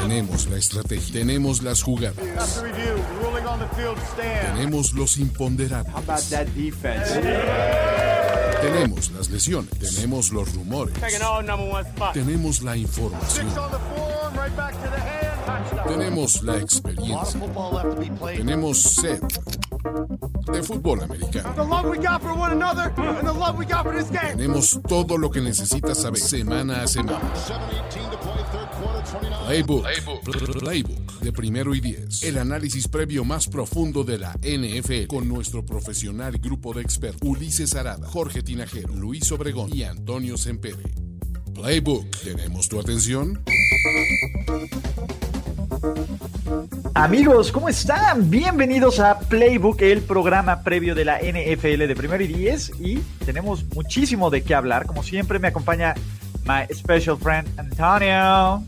Tenemos la estrategia, tenemos las jugadas, tenemos los imponderables. Tenemos las lesiones, tenemos los rumores, tenemos la información, tenemos la experiencia, tenemos sed de fútbol americano. Tenemos todo lo que necesitas saber semana a semana. Playbook, Playbook de primero y diez. El análisis previo más profundo de la NFL con nuestro profesional grupo de expertos Ulises Arada, Jorge Tinajero, Luis Obregón y Antonio Sempere. Playbook, ¿tenemos tu atención? Amigos, ¿cómo están? Bienvenidos a Playbook, el programa previo de la NFL de Primero y Diez. Y tenemos muchísimo de qué hablar. Como siempre, me acompaña my special friend Antonio.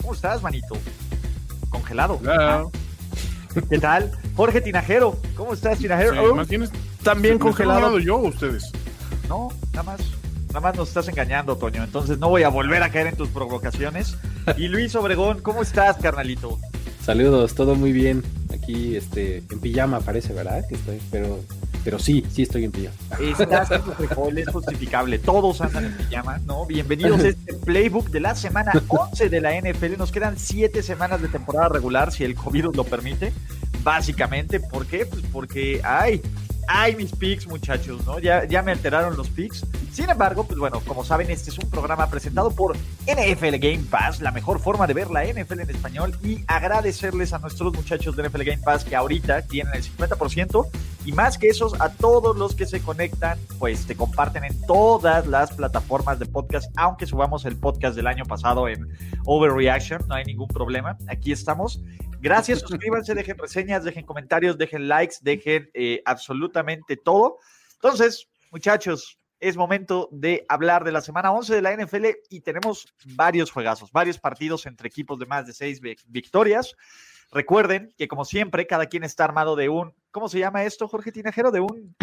¿Cómo estás, manito? Congelado. Ah. ¿Qué tal? Jorge Tinajero. ¿Cómo estás, Tinajero? Sí, tienes también congelado yo ustedes. No, nada más. Nada más nos estás engañando, Toño. Entonces no voy a volver a caer en tus provocaciones. Y Luis Obregón, ¿cómo estás, carnalito? Saludos, todo muy bien. Aquí, este, en pijama parece, ¿verdad? Que estoy, pero, pero sí, sí estoy en pijama. Estás en frijol, es justificable. Todos andan en pijama, ¿no? Bienvenidos a este playbook de la semana 11 de la NFL. Nos quedan 7 semanas de temporada regular, si el COVID lo permite. Básicamente, ¿por qué? Pues porque hay Ay, mis picks, muchachos, ¿no? Ya, ya me alteraron los picks. Sin embargo, pues bueno, como saben, este es un programa presentado por NFL Game Pass, la mejor forma de ver la NFL en español y agradecerles a nuestros muchachos de NFL Game Pass que ahorita tienen el 50% y más que esos, a todos los que se conectan, pues te comparten en todas las plataformas de podcast, aunque subamos el podcast del año pasado en Overreaction, no hay ningún problema. Aquí estamos. Gracias, suscríbanse, dejen reseñas, dejen comentarios, dejen likes, dejen eh, absolutamente todo. Entonces, muchachos, es momento de hablar de la semana 11 de la NFL y tenemos varios juegazos, varios partidos entre equipos de más de seis victorias. Recuerden que como siempre, cada quien está armado de un, ¿cómo se llama esto, Jorge Tinajero? De un...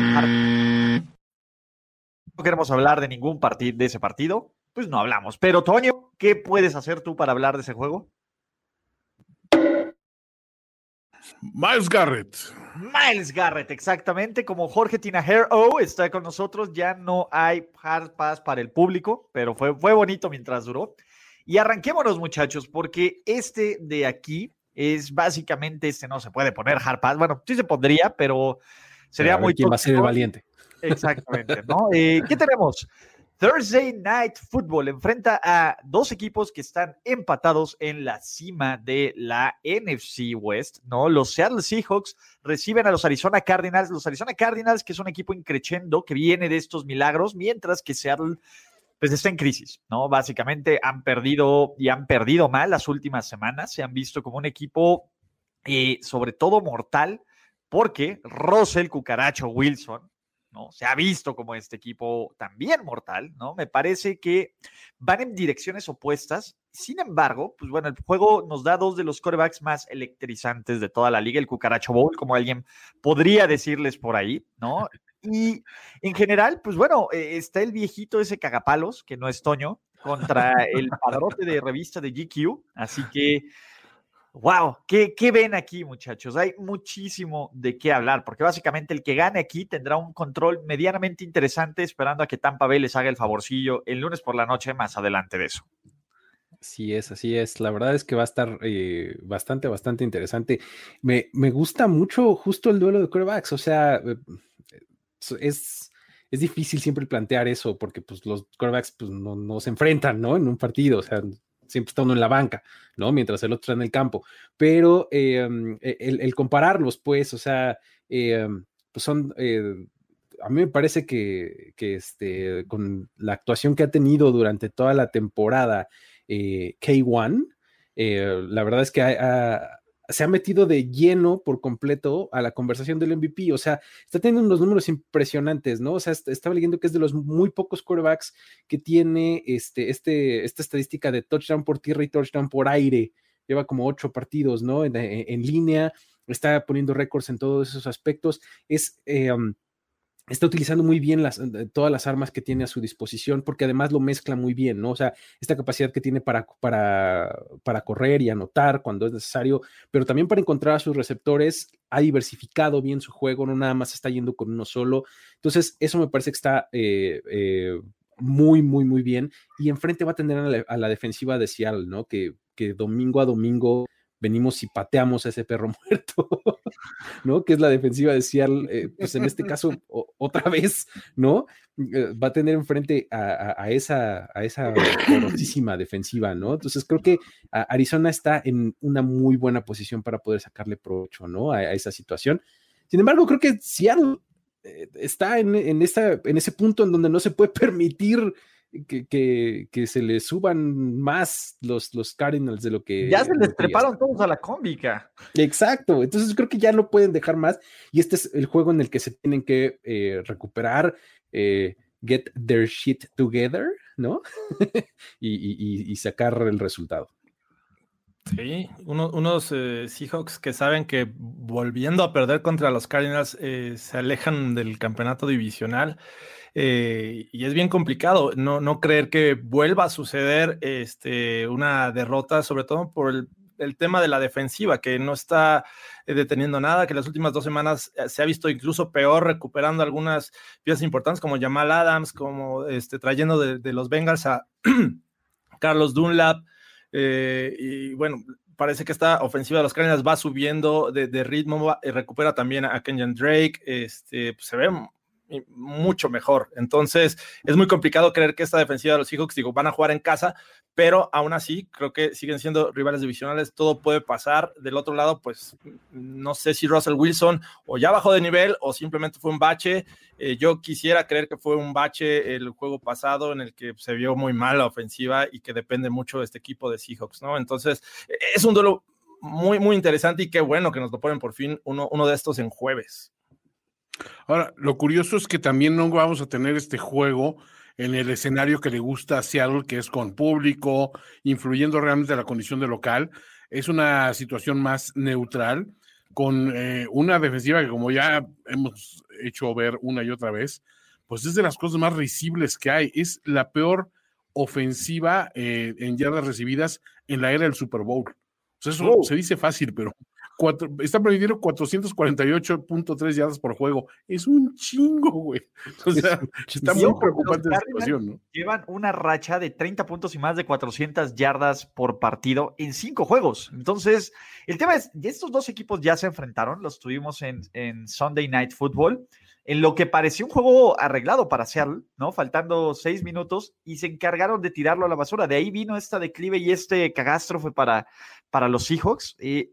No queremos hablar de ningún partido de ese partido, pues no hablamos. Pero Toño, ¿qué puedes hacer tú para hablar de ese juego? Miles Garrett. Miles Garrett, exactamente, como Jorge Tinajero está con nosotros, ya no hay hard pass para el público, pero fue, fue bonito mientras duró. Y arranquémonos, muchachos, porque este de aquí es básicamente, este no se puede poner hard pass, bueno, sí se pondría, pero sería muy... ¿Quién va a ser el valiente? Exactamente, ¿no? Eh, ¿Qué tenemos? Thursday Night Football enfrenta a dos equipos que están empatados en la cima de la NFC West, ¿no? Los Seattle Seahawks reciben a los Arizona Cardinals, los Arizona Cardinals, que es un equipo increchendo que viene de estos milagros, mientras que Seattle pues está en crisis, ¿no? Básicamente han perdido y han perdido mal las últimas semanas, se han visto como un equipo eh, sobre todo mortal, porque Russell Cucaracho Wilson, se ha visto como este equipo también mortal, ¿no? Me parece que van en direcciones opuestas. Sin embargo, pues bueno, el juego nos da dos de los corebacks más electrizantes de toda la liga, el Cucaracho Bowl, como alguien podría decirles por ahí, ¿no? Y en general, pues bueno, eh, está el viejito ese cagapalos, que no es Toño, contra el padrote de revista de GQ. Así que Wow, ¿Qué, ven aquí, muchachos? Hay muchísimo de qué hablar, porque básicamente el que gane aquí tendrá un control medianamente interesante, esperando a que Tampa Bay les haga el favorcillo el lunes por la noche, más adelante de eso. Así es, así es. La verdad es que va a estar eh, bastante, bastante interesante. Me, gusta mucho justo el duelo de quarterbacks, o sea, eh, es, es difícil siempre plantear eso, porque pues los quarterbacks pues, no, no se enfrentan, ¿no? En un partido, o sea, siempre está uno en la banca, ¿no? Mientras el otro está en el campo. Pero em, e, el, compararlos, pues, o sea, em, pues son, eh, a mí me parece que, este, con la actuación que ha tenido durante toda la temporada eh, K1, eh, la verdad es que ha, se ha metido de lleno por completo a la conversación del MVP. O sea, está teniendo unos números impresionantes, ¿no? O sea, estaba leyendo que es de los muy pocos quarterbacks que tiene este, este, esta estadística de touchdown por tierra y touchdown por aire. Lleva como ocho partidos, ¿no? En, línea, está poniendo récords en todos esos aspectos. Es. Um, está utilizando muy bien eh, todas las armas que tiene a su disposición, porque además lo mezcla muy bien, ¿no? O sea, esta capacidad que tiene para, para, para correr y anotar cuando es necesario, pero también para encontrar a sus receptores, ha diversificado bien su juego, no nada más está yendo con uno solo. Entonces, eso me parece que está eh, eh, muy, muy, muy bien. Y enfrente va a tener a la, a la defensiva de Seattle, ¿no? Que, que domingo a domingo venimos y pateamos a ese perro muerto, ¿no? Que es la defensiva de Seattle, eh, pues en este caso otra vez, ¿no? Eh, va a tener enfrente a, esa, a esa defensiva, ¿no? Entonces creo que Arizona está en una muy buena posición para poder sacarle provecho, ¿no? A, esa situación. Sin embargo, creo que Seattle eh, está en, en, esta, en ese punto en donde no se puede permitir que, que, se le suban más los, los Cardinals de lo que. Ya se les treparon todos a la cómica. Exacto. Entonces creo que ya no pueden dejar más. Y este es el juego en el que se tienen que eh, recuperar, eh, get their shit together, ¿no? y, y, sacar el resultado. Sí, unos eh, Seahawks que saben que volviendo a perder contra los Cardinals se alejan del campeonato divisional. Eh, y es bien complicado no, no creer que vuelva a suceder este, una derrota, sobre todo por el, tema de la defensiva, que no está eh, deteniendo nada, que las últimas dos semanas eh, se ha visto incluso peor recuperando algunas piezas importantes como Jamal Adams, como este, trayendo de, los Bengals a Carlos Dunlap. y bueno, parece que esta ofensiva de los Cardinals va subiendo de, ritmo, y recupera también a Kenyan Drake, este, pues se ve mucho mejor. Entonces, es muy complicado creer que esta defensiva de los Seahawks, digo, van a jugar en casa, pero aún así creo que siguen siendo rivales divisionales, todo puede pasar. Del otro lado, pues no sé si Russell Wilson o ya bajó de nivel o simplemente fue un bache. Eh, yo quisiera creer que fue un bache el juego pasado en el que se vio muy mal la ofensiva y que depende mucho de este equipo de Seahawks, ¿no? Entonces, es un duelo muy, muy interesante y qué bueno que nos lo ponen por fin uno, uno de estos en jueves. Ahora, lo curioso es que también no vamos a tener este juego en el escenario que le gusta a Seattle, que es con público, influyendo realmente la condición de local. Es una situación más neutral, con eh, una defensiva que como ya hemos hecho ver una y otra vez, pues es de las cosas más risibles que hay. Es la peor ofensiva eh, en yardas recibidas en la era del Super Bowl. O sea, eso se dice fácil, pero está permitiendo 448.3 yardas por juego. Es un chingo, güey. O sea, está muy preocupante la situación, ¿no? Llevan una racha de 30 puntos y más de 400 yardas por partido en cinco juegos. Entonces, el tema es, estos dos equipos ya se enfrentaron, los tuvimos en, en Sunday Night Football en lo que parecía un juego arreglado para Seattle, ¿no? Faltando seis minutos y se encargaron de tirarlo a la basura. De ahí vino esta declive y este cagástrofe para, para los Seahawks. Eh,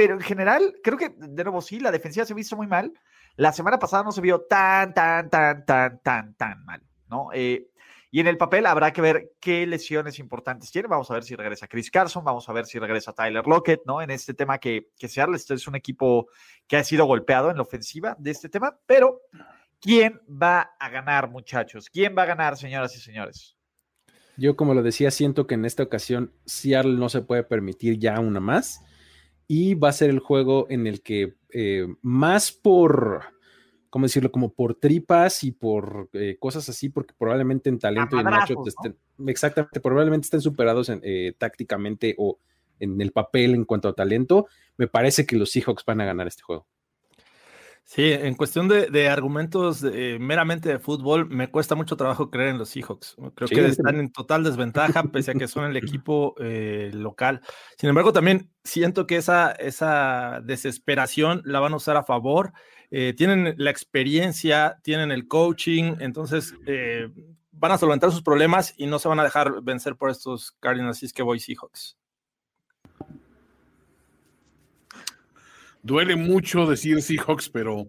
pero en general, creo que, de nuevo, sí, la defensiva se ha visto muy mal. La semana pasada no se vio tan, tan, tan, tan, tan, tan mal, ¿no? Eh, y en el papel habrá que ver qué lesiones importantes tiene. Vamos a ver si regresa Chris Carson, vamos a ver si regresa Tyler Lockett, ¿no? En este tema que, que Seattle este es un equipo que ha sido golpeado en la ofensiva de este tema, pero ¿quién va a ganar, muchachos? ¿Quién va a ganar, señoras y señores? Yo, como lo decía, siento que en esta ocasión Seattle no se puede permitir ya una más y va a ser el juego en el que eh, más por, ¿cómo decirlo? Como por tripas y por eh, cosas así, porque probablemente en talento y en matchup estén, exactamente, probablemente estén superados en, eh, tácticamente o en el papel en cuanto a talento. Me parece que los Seahawks van a ganar este juego. Sí, en cuestión de, argumentos meramente de fútbol, me cuesta mucho trabajo creer en los Seahawks. Creo que están en total desventaja, pese a que son el equipo eh, local. Sin embargo, también siento que esa, esa desesperación la van a usar a favor. Eh, tienen la experiencia, tienen el coaching, entonces eh, van a solventar sus problemas y no se van a dejar vencer por estos Cardinals. Así es que voy Seahawks. Duele mucho decir Seahawks, pero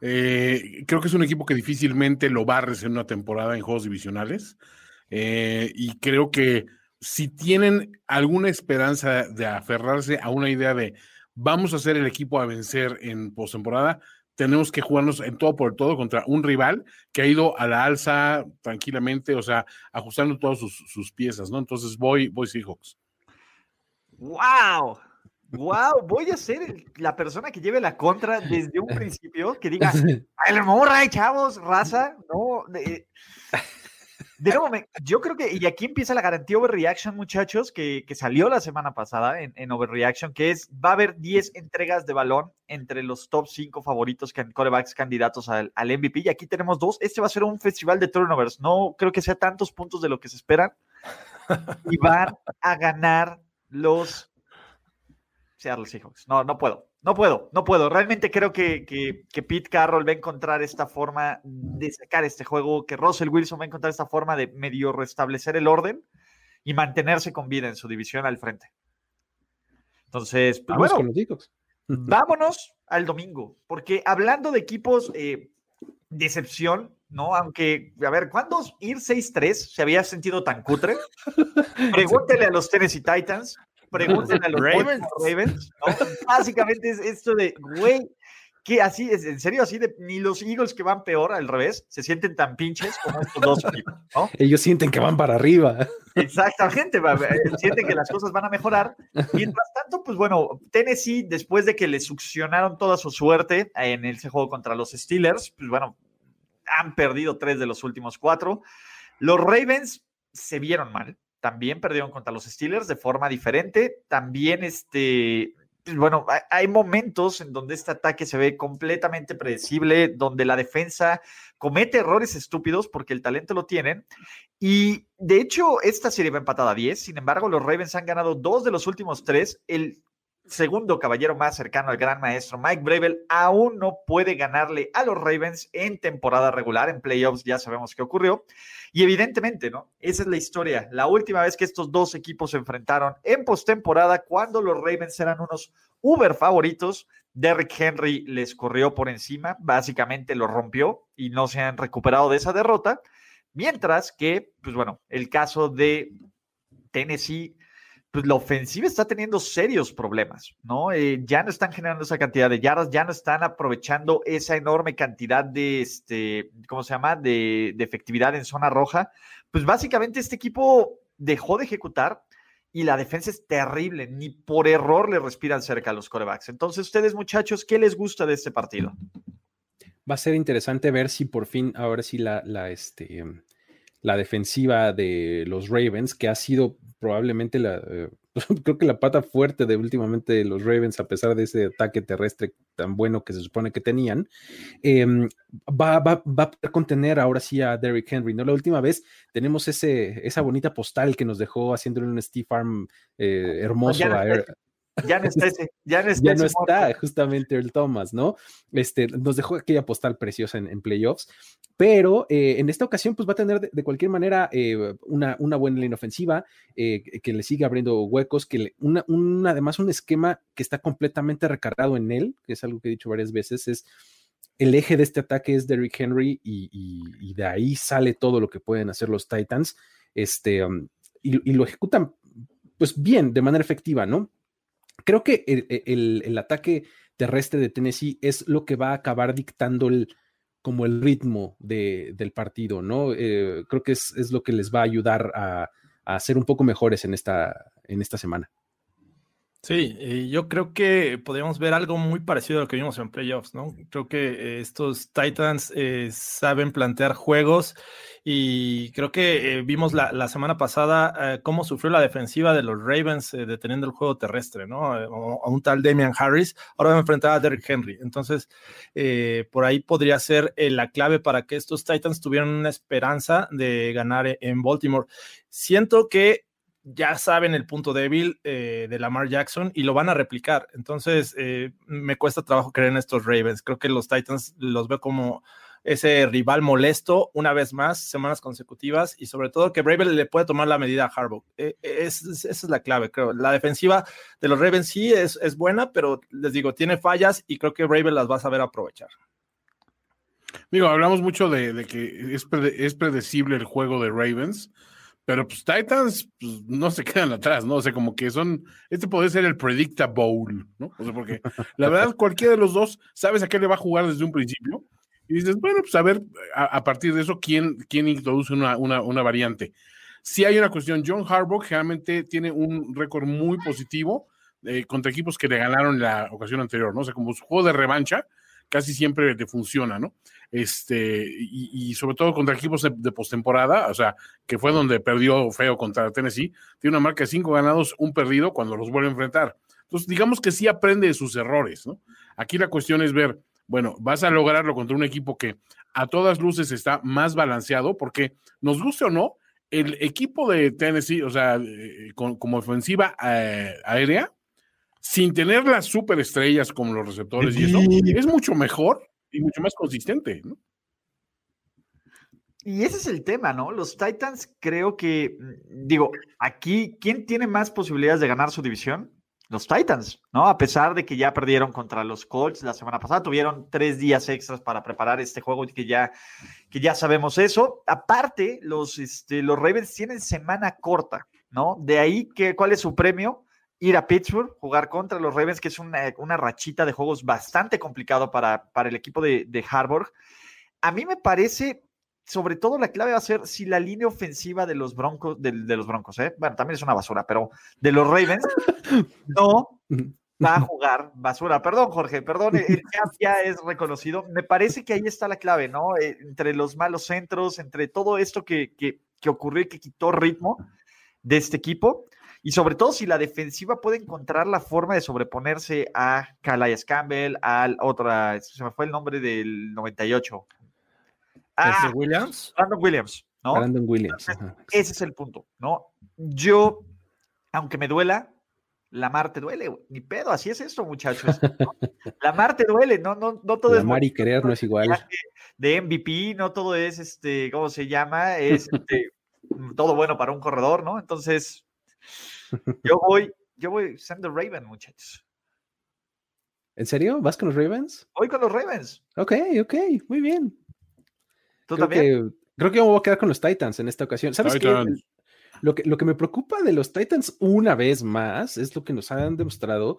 eh, creo que es un equipo que difícilmente lo barres en una temporada en juegos divisionales. Eh, y creo que si tienen alguna esperanza de aferrarse a una idea de vamos a ser el equipo a vencer en postemporada, tenemos que jugarnos en todo por todo contra un rival que ha ido a la alza tranquilamente, o sea, ajustando todas sus, piezas, ¿no? Entonces voy, voy Seahawks. ¡Wow! Wow, voy a ser la persona que lleve la contra desde un principio, que diga, el morra, chavos, raza, no. De, nuevo, yo creo que, y aquí empieza la garantía Overreaction, muchachos, que, salió la semana pasada en, en, Overreaction, que es, va a haber 10 entregas de balón entre los top 5 favoritos, que corebacks candidatos al, al MVP, y aquí tenemos dos. Este va a ser un festival de turnovers, no creo que sea tantos puntos de lo que se esperan, y van a ganar los Seattle Seahawks. No, no puedo, no puedo, no puedo. Realmente creo que, que, Pete Carroll va a encontrar esta forma de sacar este juego, que Russell Wilson va a encontrar esta forma de medio restablecer el orden y mantenerse con vida en su división al frente. Entonces, pues, bueno, con los vámonos al domingo, porque hablando de equipos eh, decepción, ¿no? Aunque, a ver, ¿cuándo ir 6-3 se había sentido tan cutre? Pregúntele a los Tennessee Titans, Pregúntenle a los Ravens. Básicamente es esto de, güey, que así es, en serio, así de ni los Eagles que van peor al revés se sienten tan pinches como estos dos equipos, ¿no? Ellos sienten que van para arriba. Exactamente, sienten que las cosas van a mejorar. Mientras tanto, pues bueno, Tennessee, después de que le succionaron toda su suerte en ese juego contra los Steelers, pues bueno, han perdido tres de los últimos cuatro. Los Ravens se vieron mal, también perdieron contra los Steelers de forma diferente. También, este, pues, bueno, hay momentos en donde este ataque se ve completamente predecible, donde la defensa comete errores estúpidos porque el talento lo tienen. Y de hecho, esta serie va empatada a 10. Sin embargo, los Ravens han ganado dos de los últimos tres. El segundo caballero más cercano al gran maestro Mike Bravel aún no puede ganarle a los Ravens en temporada regular, en playoffs ya sabemos qué ocurrió. Y evidentemente, ¿no? Esa es la historia. La última vez que estos dos equipos se enfrentaron en postemporada, cuando los Ravens eran unos uber favoritos, Derrick Henry les corrió por encima, básicamente lo rompió y no se han recuperado de esa derrota. Mientras que, pues bueno, el caso de Tennessee pues la ofensiva está teniendo serios problemas, ¿no? Eh, ya no están generando esa cantidad de yardas, ya no están aprovechando esa enorme cantidad de, este, ¿cómo se llama?, de, efectividad en zona roja. Pues básicamente este equipo dejó de ejecutar y la defensa es terrible, ni por error le respiran cerca a los corebacks. Entonces, ustedes, muchachos, ¿qué les gusta de este partido? Va a ser interesante ver si por fin, ahora sí, la, la, este, la defensiva de los Ravens, que ha sido probablemente la, eh, creo que la pata fuerte de últimamente los Ravens, a pesar de ese ataque terrestre tan bueno que se supone que tenían, em, va, va, va, a contener ahora sí a Derrick Henry. ¿no? La última vez tenemos ese, esa bonita postal que nos dejó haciéndole un Steve Farm eh, hermoso a, ya no está ese, ya no está, justamente el Thomas, ¿no? Este, nos dejó aquella postal preciosa en, playoffs, pero eh, en esta ocasión, pues va a tener de, cualquier manera eh, una, una, buena línea ofensiva, eh, que le siga abriendo huecos, que una, además un esquema que está completamente recargado en él, que es algo que he dicho varias veces, es el eje de este ataque es Derrick Henry y, de ahí sale todo lo que pueden hacer los Titans, este, um, y, y lo ejecutan pues bien, de manera efectiva, ¿no? Creo que e, el, ataque terrestre de Tennessee es lo que va a acabar dictando el, como el ritmo del partido, ¿no? Eh, creo que es, lo que les va a ayudar a, a, ser un poco mejores en esta, en esta semana. Sí, yo creo que podríamos ver algo muy parecido a lo que vimos en playoffs, ¿no? Creo que eh, estos Titans eh, saben plantear juegos y creo que eh, vimos la, semana pasada cómo sufrió la defensiva de los Ravens deteniendo el juego terrestre, ¿no? A, un tal Damian Harris, ahora va a enfrentar a Derrick Henry. Entonces, por ahí podría ser la clave para que estos Titans tuvieran una esperanza de ganar en Baltimore. Siento que ya saben el punto débil eh, de Lamar Jackson y lo van a replicar. Entonces, eh, me cuesta trabajo creer en estos Ravens. Creo que los Titans los veo como ese rival molesto una vez más, semanas consecutivas, y sobre todo que Bravel le puede tomar la medida a Harbaugh. Eh, esa es la clave, creo. La defensiva de los Ravens sí es, es buena, pero les digo, tiene fallas y creo que Bravel las va a saber aprovechar. Digo, hablamos mucho de, que es, es predecible el juego de Ravens pero pues Titans pues, no se quedan atrás, ¿no? O sea, como que son, este puede ser el Predicta Bowl, ¿no? O sea, porque la verdad cualquiera de los dos sabes a qué le va a jugar desde un principio y dices, bueno, pues a ver, a, partir de eso, ¿quién, quién introduce una, una, una variante? Si hay una cuestión, John Harbaugh generalmente tiene un récord muy positivo eh, contra equipos que le ganaron la ocasión anterior, ¿no? O sea, como su juego de revancha, casi siempre te funciona, ¿no? Este, y, sobre todo contra equipos de, postemporada, o sea, que fue donde perdió feo contra Tennessee, tiene una marca de cinco ganados, un perdido cuando los vuelve a enfrentar. Entonces, digamos que sí aprende de sus errores, ¿no? Aquí la cuestión es ver, bueno, vas a lograrlo contra un equipo que a todas luces está más balanceado, porque nos guste o no, el equipo de Tennessee, o sea, eh, como ofensiva eh, aérea, sin tener las superestrellas como los receptores y eso, es mucho mejor y mucho más consistente, ¿no? Y ese es el tema, ¿no? Los Titans creo que, mm, digo, aquí, ¿quién tiene más posibilidades de ganar su división? Los Titans, ¿no? A pesar de que ya perdieron contra los Colts la semana pasada, tuvieron tres días extras para preparar este juego y que ya, que ya sabemos eso. Aparte, los, este, los Ravens tienen semana corta, ¿no? De ahí, que, ¿cuál es su premio? Ir a Pittsburgh, jugar contra los Ravens, que es una, rachita de juegos bastante complicado para, para el equipo de, de Harburg. A mí me parece, sobre todo la clave va a ser si la línea ofensiva de los Broncos, de, los Broncos, ¿eh? bueno, también es una basura, pero de los Ravens, no va a jugar basura. Perdón, Jorge, perdón, el ya es reconocido. Me parece que ahí está la clave, ¿no? Eh, entre los malos centros, entre todo esto que, que, que ocurrió y que quitó ritmo de este equipo y sobre todo si la defensiva puede encontrar la forma de sobreponerse a Calais Campbell, al otra, se me fue el nombre del 98. Ah, Williams? Brandon Williams, ¿no? Brandon Williams. ese es el punto, ¿no? Yo, aunque me duela, la mar te duele, ni pedo, así es esto, muchachos. La mar te duele, no, no, no todo es. Mar y querer no es igual. De MVP, no todo es este, ¿cómo se llama? Es este, todo bueno para un corredor, ¿no? Entonces, yo voy, yo voy siendo Raven, muchachos. ¿En serio? ¿Vas con los Ravens? Voy con los Ravens. Ok, ok, muy bien. ¿Tú creo también? Que, creo que me voy a quedar con los Titans en esta ocasión. ¿Sabes qué? Lo que, lo que me preocupa de los Titans una vez más, es lo que nos han demostrado,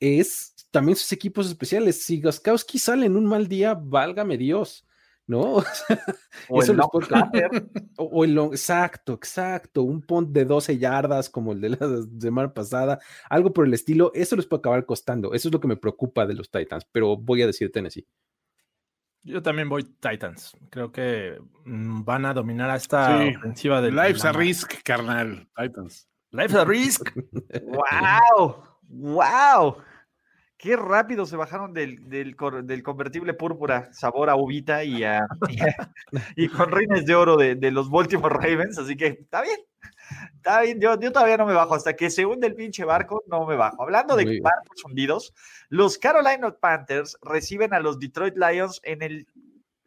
es también sus equipos especiales. Si Gaskowski sale en un mal día, válgame Dios. ¿No? O el long o, el long, exacto, exacto, un punt de 12 yardas como el de la semana pasada, algo por el estilo, eso les puede acabar costando, eso es lo que me preocupa de los Titans, pero voy a decir Tennessee. Yo también voy Titans. Creo que mm, van a dominar a esta ofensiva de Life's a risk, carnal. Titans. Life's a risk. wow. Wow. Qué rápido se bajaron del, del, convertible púrpura, sabor a uvita y, a, y, con reines de oro de, los Baltimore Ravens. Así que está bien, está bien. Yo, yo, todavía no me bajo. Hasta que se hunde el pinche barco, no me bajo. Hablando de barcos hundidos, los Carolina Panthers reciben a los Detroit Lions en el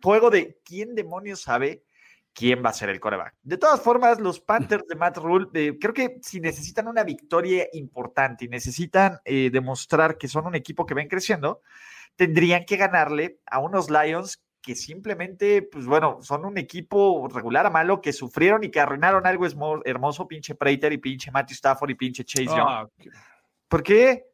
juego de quién demonios sabe quién va a ser el coreback. De todas formas, los Panthers de Matt Rule, eh, creo que si necesitan una victoria importante y necesitan eh, demostrar que son un equipo que ven creciendo, tendrían que ganarle a unos Lions que simplemente, pues bueno, son un equipo regular a malo que sufrieron y que arruinaron algo hermoso, pinche Prater y pinche Matthew Stafford y pinche Chase Young. Ah, ¿Por qué?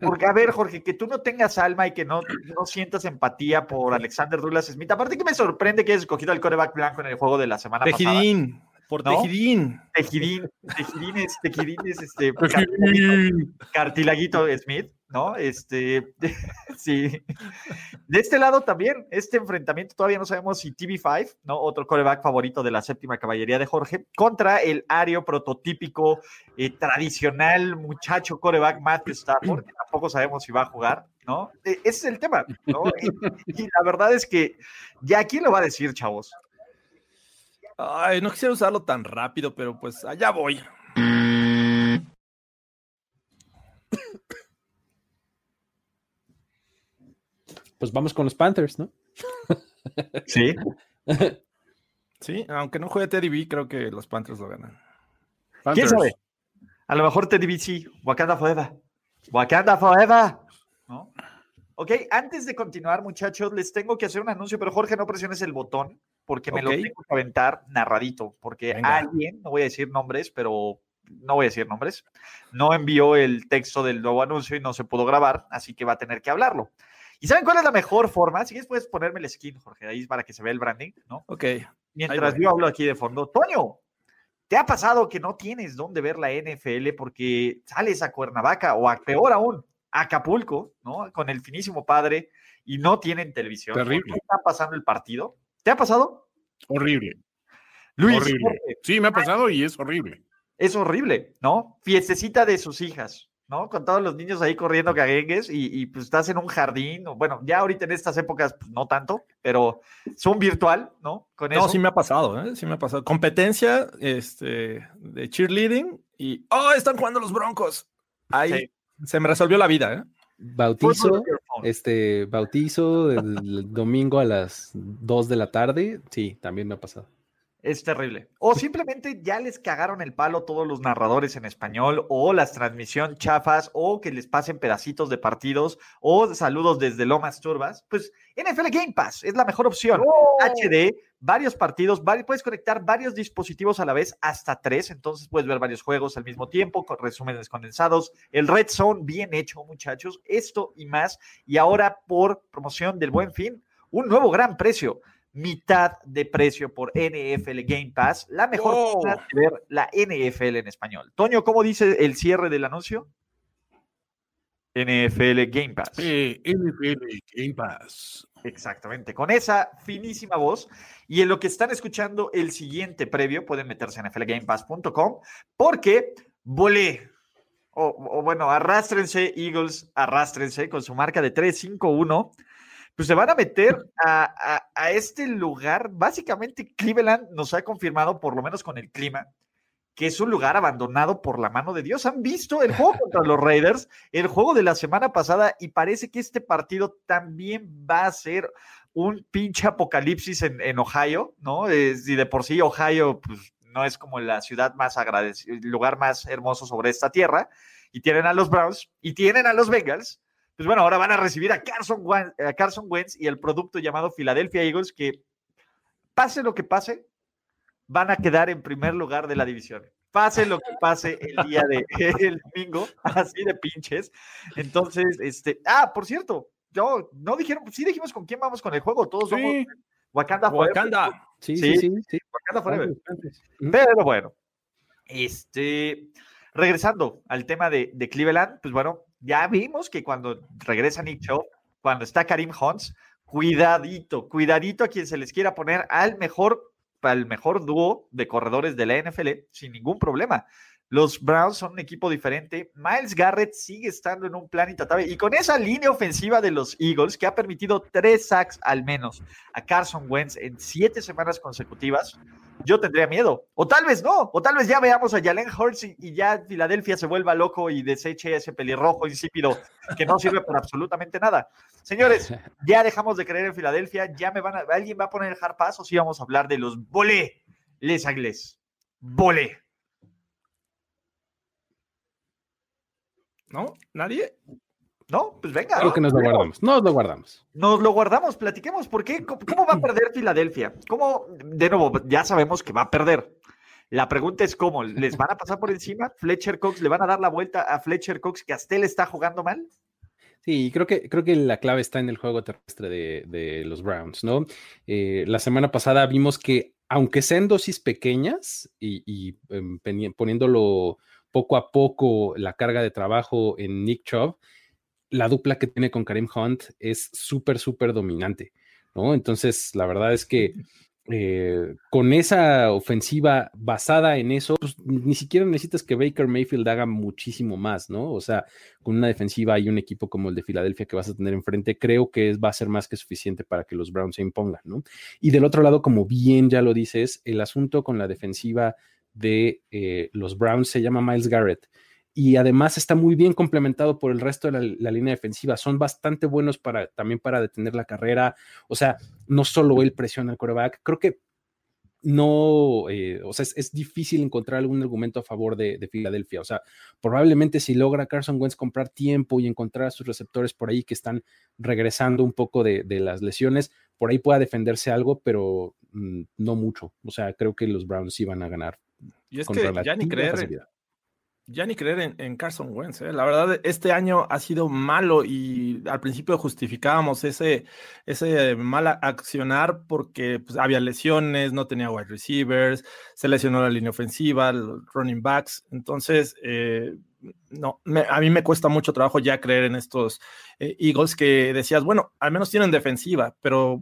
Porque, a ver, Jorge, que tú no tengas alma y que no, no sientas empatía por Alexander Douglas Smith. Aparte que me sorprende que hayas escogido al coreback blanco en el juego de la semana Tejidín, pasada. Por Tejidín. Tejidín. Tejidín es, Tejidín es este. Cartilaguito Smith. ¿No? Este, sí. De este lado también, este enfrentamiento todavía no sabemos si TV5, ¿no? Otro coreback favorito de la séptima caballería de Jorge, contra el ario prototípico, eh, tradicional muchacho coreback Matthew Stafford, que tampoco sabemos si va a jugar, ¿no? E, ese es el tema, ¿no? Y, la verdad es que, ¿ya quién lo va a decir, chavos? Ay, no quisiera usarlo tan rápido, pero pues allá voy. Pues vamos con los Panthers, ¿no? Sí. sí, aunque no juegue Teddy B, creo que los Panthers lo ganan. ¿Quién sabe? A lo mejor Teddy B sí. Wakanda Forever. Wakanda Forever. ¿No? Ok, antes de continuar, muchachos, les tengo que hacer un anuncio, pero Jorge, no presiones el botón porque me lo tengo que aventar narradito, porque alguien, no voy a decir nombres, pero no voy a decir nombres, no envió el texto del nuevo anuncio y no se pudo grabar, así que va a tener que hablarlo. ¿Y saben cuál es la mejor forma? Si quieres, puedes ponerme el skin, Jorge, ahí para que se vea el branding, ¿no? Ok. Mientras yo hablo aquí de fondo. Toño, ¿Te ha pasado que no tienes dónde ver la NFL porque sales a Cuernavaca o a peor aún, a Acapulco, ¿no? Con el finísimo padre y no tienen televisión. Terrible. ¿No está pasando el partido? ¿Te ha pasado? Horrible. Luis, horrible. Sí, me ha pasado y es horrible. Es horrible, ¿no? Fiestecita de sus hijas, ¿no? Con todos los niños ahí corriendo caguengues y, y pues estás en un jardín, o bueno, ya ahorita en estas épocas pues, no tanto, pero son virtual, ¿no? Con no, sí me ha pasado, ¿eh? Sí me ha pasado. Competencia este, de cheerleading y, ¡oh, están jugando los broncos! Ahí se me resolvió la vida, ¿eh? Bautizo, este, bautizo el domingo a las 2 de la tarde, sí, también me ha pasado. Es terrible. O simplemente ya les cagaron el palo todos los narradores en español, o las transmisión chafas, o que les pasen pedacitos de partidos, o saludos desde Lomas Turbas. Pues NFL Game Pass es la mejor opción. HD, varios partidos, puedes conectar varios dispositivos a la vez, hasta tres, entonces puedes ver varios juegos al mismo tiempo, con resúmenes condensados. El Red Zone, bien hecho, muchachos. Esto y más. Y ahora, por promoción del buen fin, un nuevo gran precio mitad de precio por NFL Game Pass, la mejor forma de ver la NFL en español. Toño, ¿cómo dice el cierre del anuncio? NFL Game Pass. NFL Game Pass. Exactamente, con esa finísima voz. Y en lo que están escuchando el siguiente previo, pueden meterse en nflgamepass.com porque volé. O, o bueno, arrástrense, Eagles, arrástrense con su marca de 3-5-1 pues se van a meter a, este lugar. Básicamente, Cleveland nos ha confirmado, por lo menos con el clima, que es un lugar abandonado por la mano de Dios. Han visto el juego contra los Raiders, el juego de la semana pasada, y parece que este partido también va a ser un pinche apocalipsis en, Ohio, ¿no? Si de por sí Ohio, pues no es como la ciudad más agradecida, el lugar más hermoso sobre esta tierra, y tienen a los Browns y tienen a los Bengals pues bueno, ahora van a recibir a Carson, Wentz, a Carson Wentz y el producto llamado Philadelphia Eagles, que pase lo que pase, van a quedar en primer lugar de la división. Pase lo que pase el día de el domingo, así de pinches. Entonces, este, ah, por cierto, yo no dijeron, sí dijimos con quién vamos con el juego, todos sí. Wakanda Wakanda. Sí, sí, sí, sí, Wakanda Forever. Pero bueno, este, regresando al tema de, de Cleveland, pues bueno, ya vimos que cuando regresa Nick Chubb, cuando está Karim Hunt, cuidadito, cuidadito a quien se les quiera poner al mejor, al mejor dúo de corredores de la NFL sin ningún problema. Los Browns son un equipo diferente. Miles Garrett sigue estando en un plan intratable. Y con esa línea ofensiva de los Eagles, que ha permitido tres sacks al menos a Carson Wentz en siete semanas consecutivas, yo tendría miedo. O tal vez no. O tal vez ya veamos a Jalen Hurts y, ya Filadelfia se vuelva loco y deseche ese pelirrojo insípido que no sirve para absolutamente nada. Señores, ya dejamos de creer en Filadelfia. Ya me van a. ¿Alguien va a poner el hard pass o sí vamos a hablar de los volé? Les agles. Volé. ¿No? ¿Nadie? No, pues venga. Creo que nos lo guardamos. Nos lo guardamos. Nos lo guardamos. Platiquemos. ¿Por qué? ¿Cómo, va a perder Filadelfia? ¿Cómo? De nuevo, ya sabemos que va a perder. La pregunta es cómo. ¿Les van a pasar por encima? ¿Fletcher Cox le van a dar la vuelta a Fletcher Cox que hasta él está jugando mal? Sí, creo que, creo que la clave está en el juego terrestre de, los Browns, ¿no? Eh, la semana pasada vimos que, aunque sean dosis pequeñas y, em, poniéndolo poco a poco la carga de trabajo en Nick Chubb, la dupla que tiene con Karim Hunt es súper, súper dominante, ¿no? Entonces, la verdad es que eh, con esa ofensiva basada en eso, pues ni siquiera necesitas que Baker Mayfield haga muchísimo más, ¿no? O sea, con una defensiva y un equipo como el de Filadelfia que vas a tener enfrente, creo que va a ser más que suficiente para que los Browns se impongan, ¿no? Y del otro lado, como bien ya lo dices, el asunto con la defensiva de eh, los Browns se llama Miles Garrett y además está muy bien complementado por el resto de la, línea defensiva. Son bastante buenos para también para detener la carrera. O sea, no solo él presiona al quarterback. Creo que no, eh, o sea, es, difícil encontrar algún argumento a favor de, Filadelfia. O sea, probablemente si logra Carson Wentz comprar tiempo y encontrar a sus receptores por ahí que están regresando un poco de, las lesiones, por ahí pueda defenderse algo, pero mm, no mucho. O sea, creo que los Browns sí van a ganar y es que ya ni creer, ya ni creer en, Carson Wentz. ¿eh? La verdad, este año ha sido malo y al principio justificábamos ese, ese mal accionar porque pues, había lesiones, no tenía wide receivers, se lesionó la línea ofensiva, los running backs. Entonces, eh, no, a mí me cuesta mucho trabajo ya creer en estos eh, Eagles que decías, bueno, al menos tienen defensiva, pero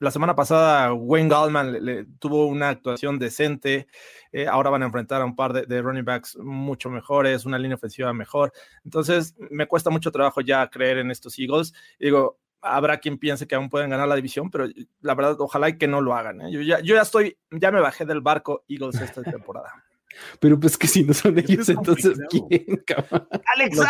la semana pasada Wayne Gallman le, tuvo una actuación decente. Eh, ahora van a enfrentar a un par de, running backs mucho mejores, una línea ofensiva mejor. Entonces, me cuesta mucho trabajo ya creer en estos Eagles. Digo, habrá quien piense que aún pueden ganar la división, pero la verdad, ojalá y que no lo hagan. ¿eh? Yo, ya, yo ya estoy, ya me bajé del barco Eagles esta temporada. Pero pues que si no son ellos, entonces ¿quién, Alex los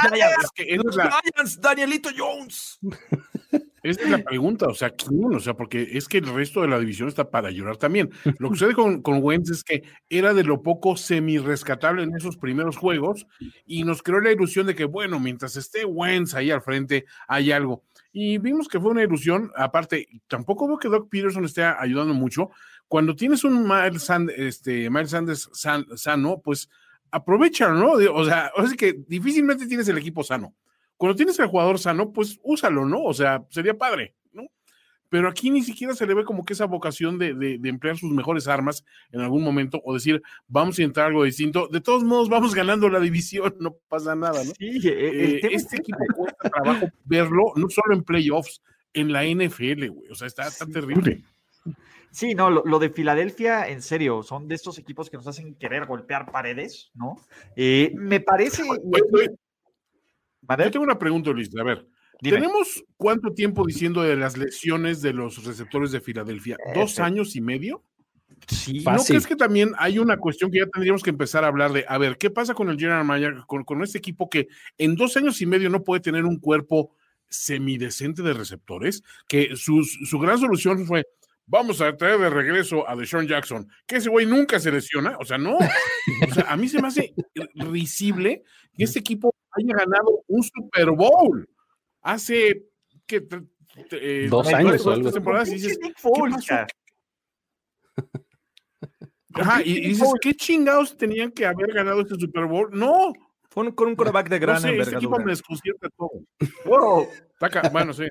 Giants, Danielito Jones. Esa es la pregunta, o sea, ¿quién? O sea, porque es que el resto de la división está para llorar también. Lo que sucede con, con Wentz es que era de lo poco semi-rescatable en esos primeros juegos y nos creó la ilusión de que, bueno, mientras esté Wentz ahí al frente, hay algo. Y vimos que fue una ilusión, aparte, tampoco veo que Doc Peterson esté ayudando mucho. Cuando tienes un Miles, Sand, este, Miles Sanders sano, pues aprovechalo, ¿no? O sea, sea que difícilmente tienes el equipo sano cuando tienes al jugador sano, pues úsalo, ¿no? O sea, sería padre, ¿no? Pero aquí ni siquiera se le ve como que esa vocación de, emplear sus mejores armas en algún momento o decir, vamos a intentar algo distinto. De todos modos, vamos ganando la división, no pasa nada, ¿no? Sí, e, e, este equipo cuesta trabajo verlo, no solo en playoffs, en la NFL, güey. O sea, está, tan terrible. Sí, no, lo, de Filadelfia, en serio, son de estos equipos que nos hacen querer golpear paredes, ¿no? Eh, me parece. Yo tengo una pregunta, Luis. A ver, ¿tenemos cuánto tiempo diciendo de las lesiones de los receptores de Filadelfia? ¿Dos años y medio? Sí, ¿No crees que también hay una cuestión que ya tendríamos que empezar a habar de, a ver, ¿qué pasa con el General Manager, con, este equipo que en dos años y medio no puede tener un cuerpo semidecente de receptores? Que su, su gran solución fue, vamos a traer de regreso a Deshaun Jackson, que ese güey nunca se lesiona, o sea, no. O sea, a mí se me hace risible que este equipo haya ganado un Super Bowl hace que eh, dos años o algo temporadas y dices, ¿qué Ajá, y, dices, ¿qué chingados tenían que haber ganado este Super Bowl? No. Fue con un quarterback de gran no sé, Este equipo me desconcierta todo. Wow. bueno, sí.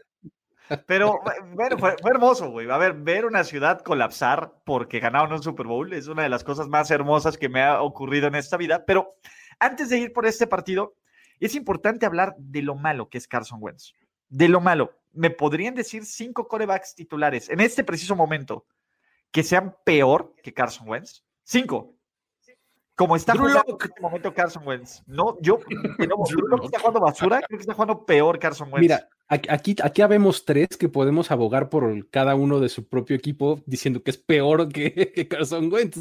Pero bueno, fue, hermoso, güey. A ver, ver una ciudad colapsar porque ganaron un Super Bowl es una de las cosas más hermosas que me ha ocurrido en esta vida. Pero antes de ir por este partido, es importante hablar de lo malo que es Carson Wentz. De lo malo. ¿Me podrían decir cinco corebacks titulares en este preciso momento que sean peor que Carson Wentz? Cinco. Como está jugando en este momento Carson Wentz. No, yo, no, está jugando basura, creo que está jugando peor Carson Wentz. Mira, aquí, aquí habemos tres que podemos abogar por cada uno de su propio equipo diciendo que es peor que, Carson Wentz.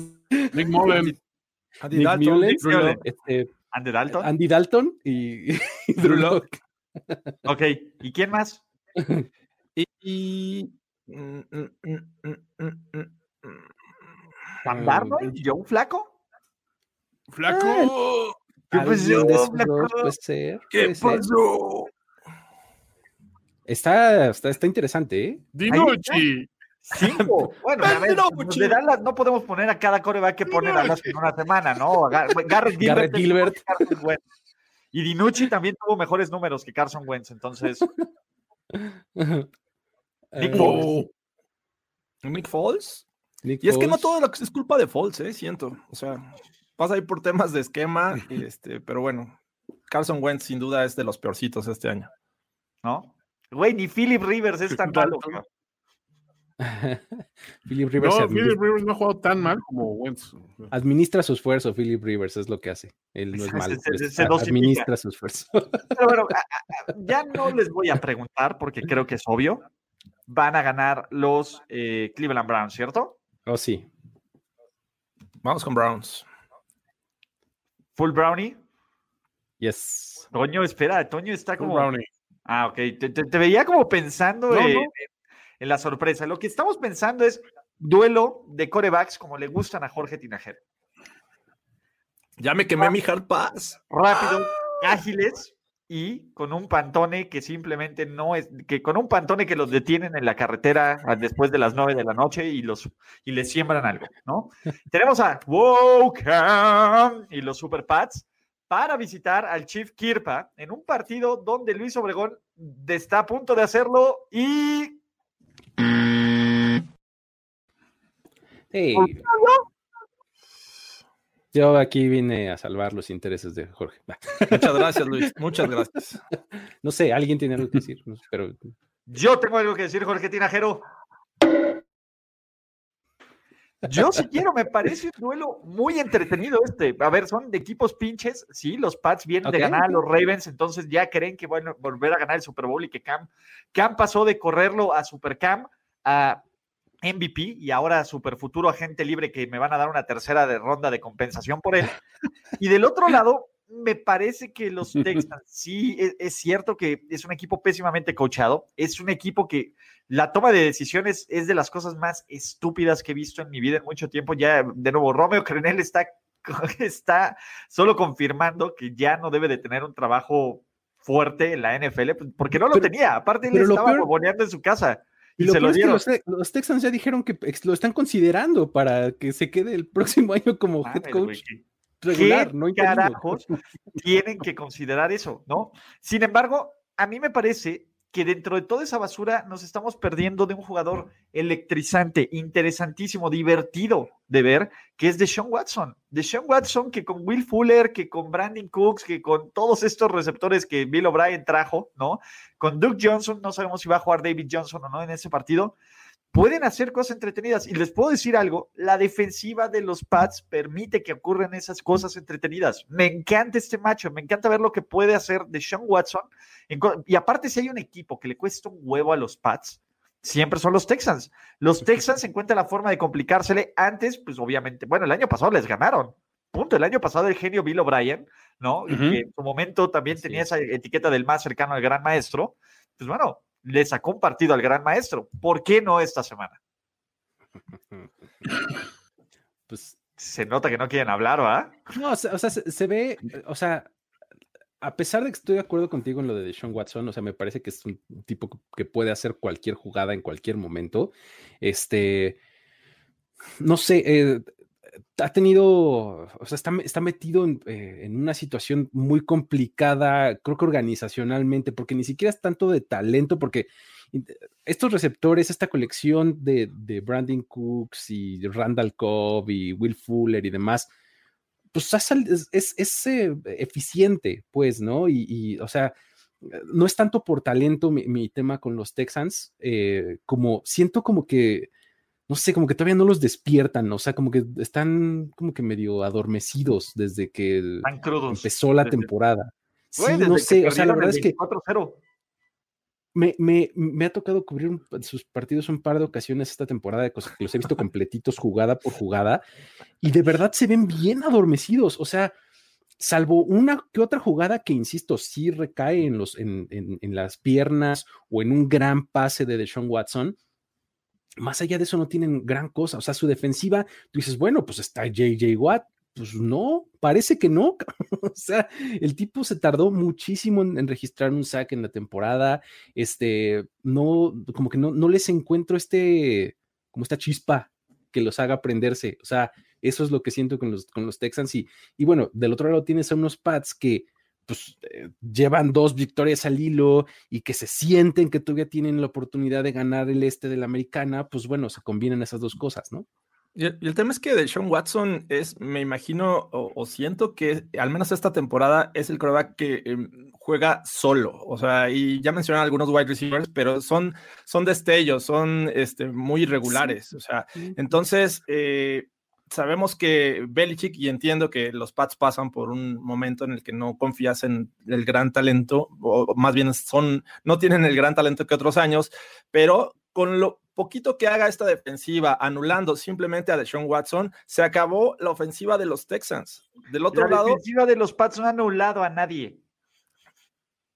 Nick Mullen. Andy Dalton, este, Andy Dalton. Andy Dalton y, Drew Locke. Ok, ¿y quién más? y, mm, mm, mm. ¿Joe Flaco? Flaco. ¿Qué pasó, Flaco? Puede ser. ¿Qué pasó? Está, está, está interesante, ¿eh? Dinucci. Cinco. Bueno, a ver, no podemos poner a cada coreback que pone Dallas en una semana, ¿no? Garrett Gilbert. Gilbert. Y Dinucci también tuvo mejores números que Carson Wentz, entonces. Nick Foles. Nick Foles. y es que no todo es culpa de Foles, ¿eh? Siento. O sea, pasa ahí por temas de esquema, este, pero bueno, Carson Wentz sin duda es de los peorcitos este año. ¿No? Güey, ni Philip Rivers es tan malo. Philip Rivers, no, Philip Rivers no ha jugado tan mal como Wentz. Administra su esfuerzo, Philip Rivers, es lo que hace. Él no es malo. administra su esfuerzo. Pero bueno, ya no les voy a preguntar porque creo que es obvio. Van a ganar los eh, Cleveland Browns, ¿cierto? Oh, sí. Vamos con Browns. Full Brownie. Yes. Toño, espera, Toño está como. Brownie. Ah, ok. Te, veía como pensando en, la sorpresa. Lo que estamos pensando es duelo de corebacks como le gustan a Jorge Tinajero. Ya me quemé mi hard pass. Rápido, ágiles y con un pantone que simplemente no es, que con un pantone que los detienen en la carretera después de las nueve de la noche y los y les siembran algo, ¿no? Tenemos a Wokan y los Super Pats para visitar al Chief Kirpa en un partido donde Luis Obregón está a punto de hacerlo y... Hey. Yo aquí vine a salvar los intereses de Jorge. Muchas gracias, Luis. Muchas gracias. No sé, alguien tiene algo que decir, pero. Yo tengo algo que decir, Jorge Tinajero. Yo sí quiero, me parece un duelo muy entretenido este. A ver, son de equipos pinches, sí, los Pats vienen de ganar a los Ravens, entonces ya creen que van a volver a ganar el Super Bowl y que Cam, Cam pasó de correrlo a Super Cam a MVP y ahora super futuro agente libre que me van a dar una tercera de ronda de compensación por él. Y del otro lado, me parece que los Texans, sí, es, es, cierto que es un equipo pésimamente coachado, es un equipo que la toma de decisiones es de las cosas más estúpidas que he visto en mi vida en mucho tiempo. Ya, de nuevo, Romeo Crenel está, está solo confirmando que ya no debe de tener un trabajo fuerte en la NFL, pues, porque no lo tenía, aparte él estaba peor... en su casa. Y, lo se lo dieron. Es que los, los, Texans ya dijeron que lo están considerando para que se quede el próximo año como head coach. Wey, regular, ¿Qué no carajos tienen que considerar eso, ¿no? Sin embargo, a mí me parece que dentro de toda esa basura nos estamos perdiendo de un jugador electrizante, interesantísimo, divertido de ver, que es Deshaun Watson. Deshaun Watson que con Will Fuller, que con Brandon Cooks, que con todos estos receptores que Bill O'Brien trajo, ¿no? Con Duke Johnson, no sabemos si va a jugar David Johnson o no en ese partido, pueden hacer cosas entretenidas. Y les puedo decir algo, la defensiva de los Pats permite que ocurran esas cosas entretenidas. Me encanta este macho, me encanta ver lo que puede hacer de Sean Watson. Y aparte, si hay un equipo que le cuesta un huevo a los Pats, siempre son los Texans. Los Texans encuentran la forma de complicársele. Antes, pues obviamente, bueno, el año pasado les ganaron. Punto. El año pasado el genio Bill O'Brien, ¿no? Y que en su momento también tenía esa etiqueta del más cercano al gran maestro. Pues bueno, le sacó un partido al gran maestro. ¿Por qué no esta semana? Pues se nota que no quieren hablar, ¿va? No, o sea, se, ve, o sea, a pesar de que estoy de acuerdo contigo en lo de Deshaun Watson, o sea, me parece que es un tipo que puede hacer cualquier jugada en cualquier momento. Este, no sé, eh, ha tenido, o sea, está, está metido en, eh, en, una situación muy complicada, creo que organizacionalmente, porque ni siquiera es tanto de talento, porque estos receptores, esta colección de, de Brandon Cooks y Randall Cobb y Will Fuller y demás, pues es, es, es eh, eficiente, pues, ¿no? Y, y, o sea, no es tanto por talento mi, mi tema con los Texans, eh, como siento como que no sé, como que todavía no los despiertan, o sea, como que están como que medio adormecidos desde que empezó la temporada. Sí, no sé, o sea, la verdad es que me, me, me, ha tocado cubrir sus partidos un par de ocasiones esta temporada, que los he visto completitos jugada por jugada, y de verdad se ven bien adormecidos, o sea, salvo una que otra jugada que, insisto, sí recae en, los, en, en, en las piernas o en un gran pase de Deshaun Watson, más allá de eso no tienen gran cosa. O sea, su defensiva, tú dices, bueno, pues está JJ Watt. Pues no, parece que no. o sea, el tipo se tardó muchísimo en, registrar un sack en la temporada. Este, no, como que no, no les encuentro este, como esta chispa que los haga aprenderse. O sea, eso es lo que siento con los, con los Texans. Y, y bueno, del otro lado tienes a unos Pats que pues eh, llevan dos victorias al hilo y que se sienten que todavía tienen la oportunidad de ganar el este de la americana, pues bueno, se combinan esas dos cosas, ¿no? Y el, y el tema es que de Sean Watson es, me imagino o, o, siento que al menos esta temporada es el coreback que eh, juega solo. O sea, y ya mencionan algunos wide receivers, pero son, son destellos, son este, muy irregulares. Sí. O sea, entonces, eh, sabemos que Belichick, y entiendo que los Pats pasan por un momento en el que no confías en el gran talento, o más bien son, no tienen el gran talento que otros años, pero con lo poquito que haga esta defensiva, anulando simplemente a Deshaun Watson, se acabó la ofensiva de los Texans. Del otro la lado. La defensiva de los Pats no ha anulado a nadie.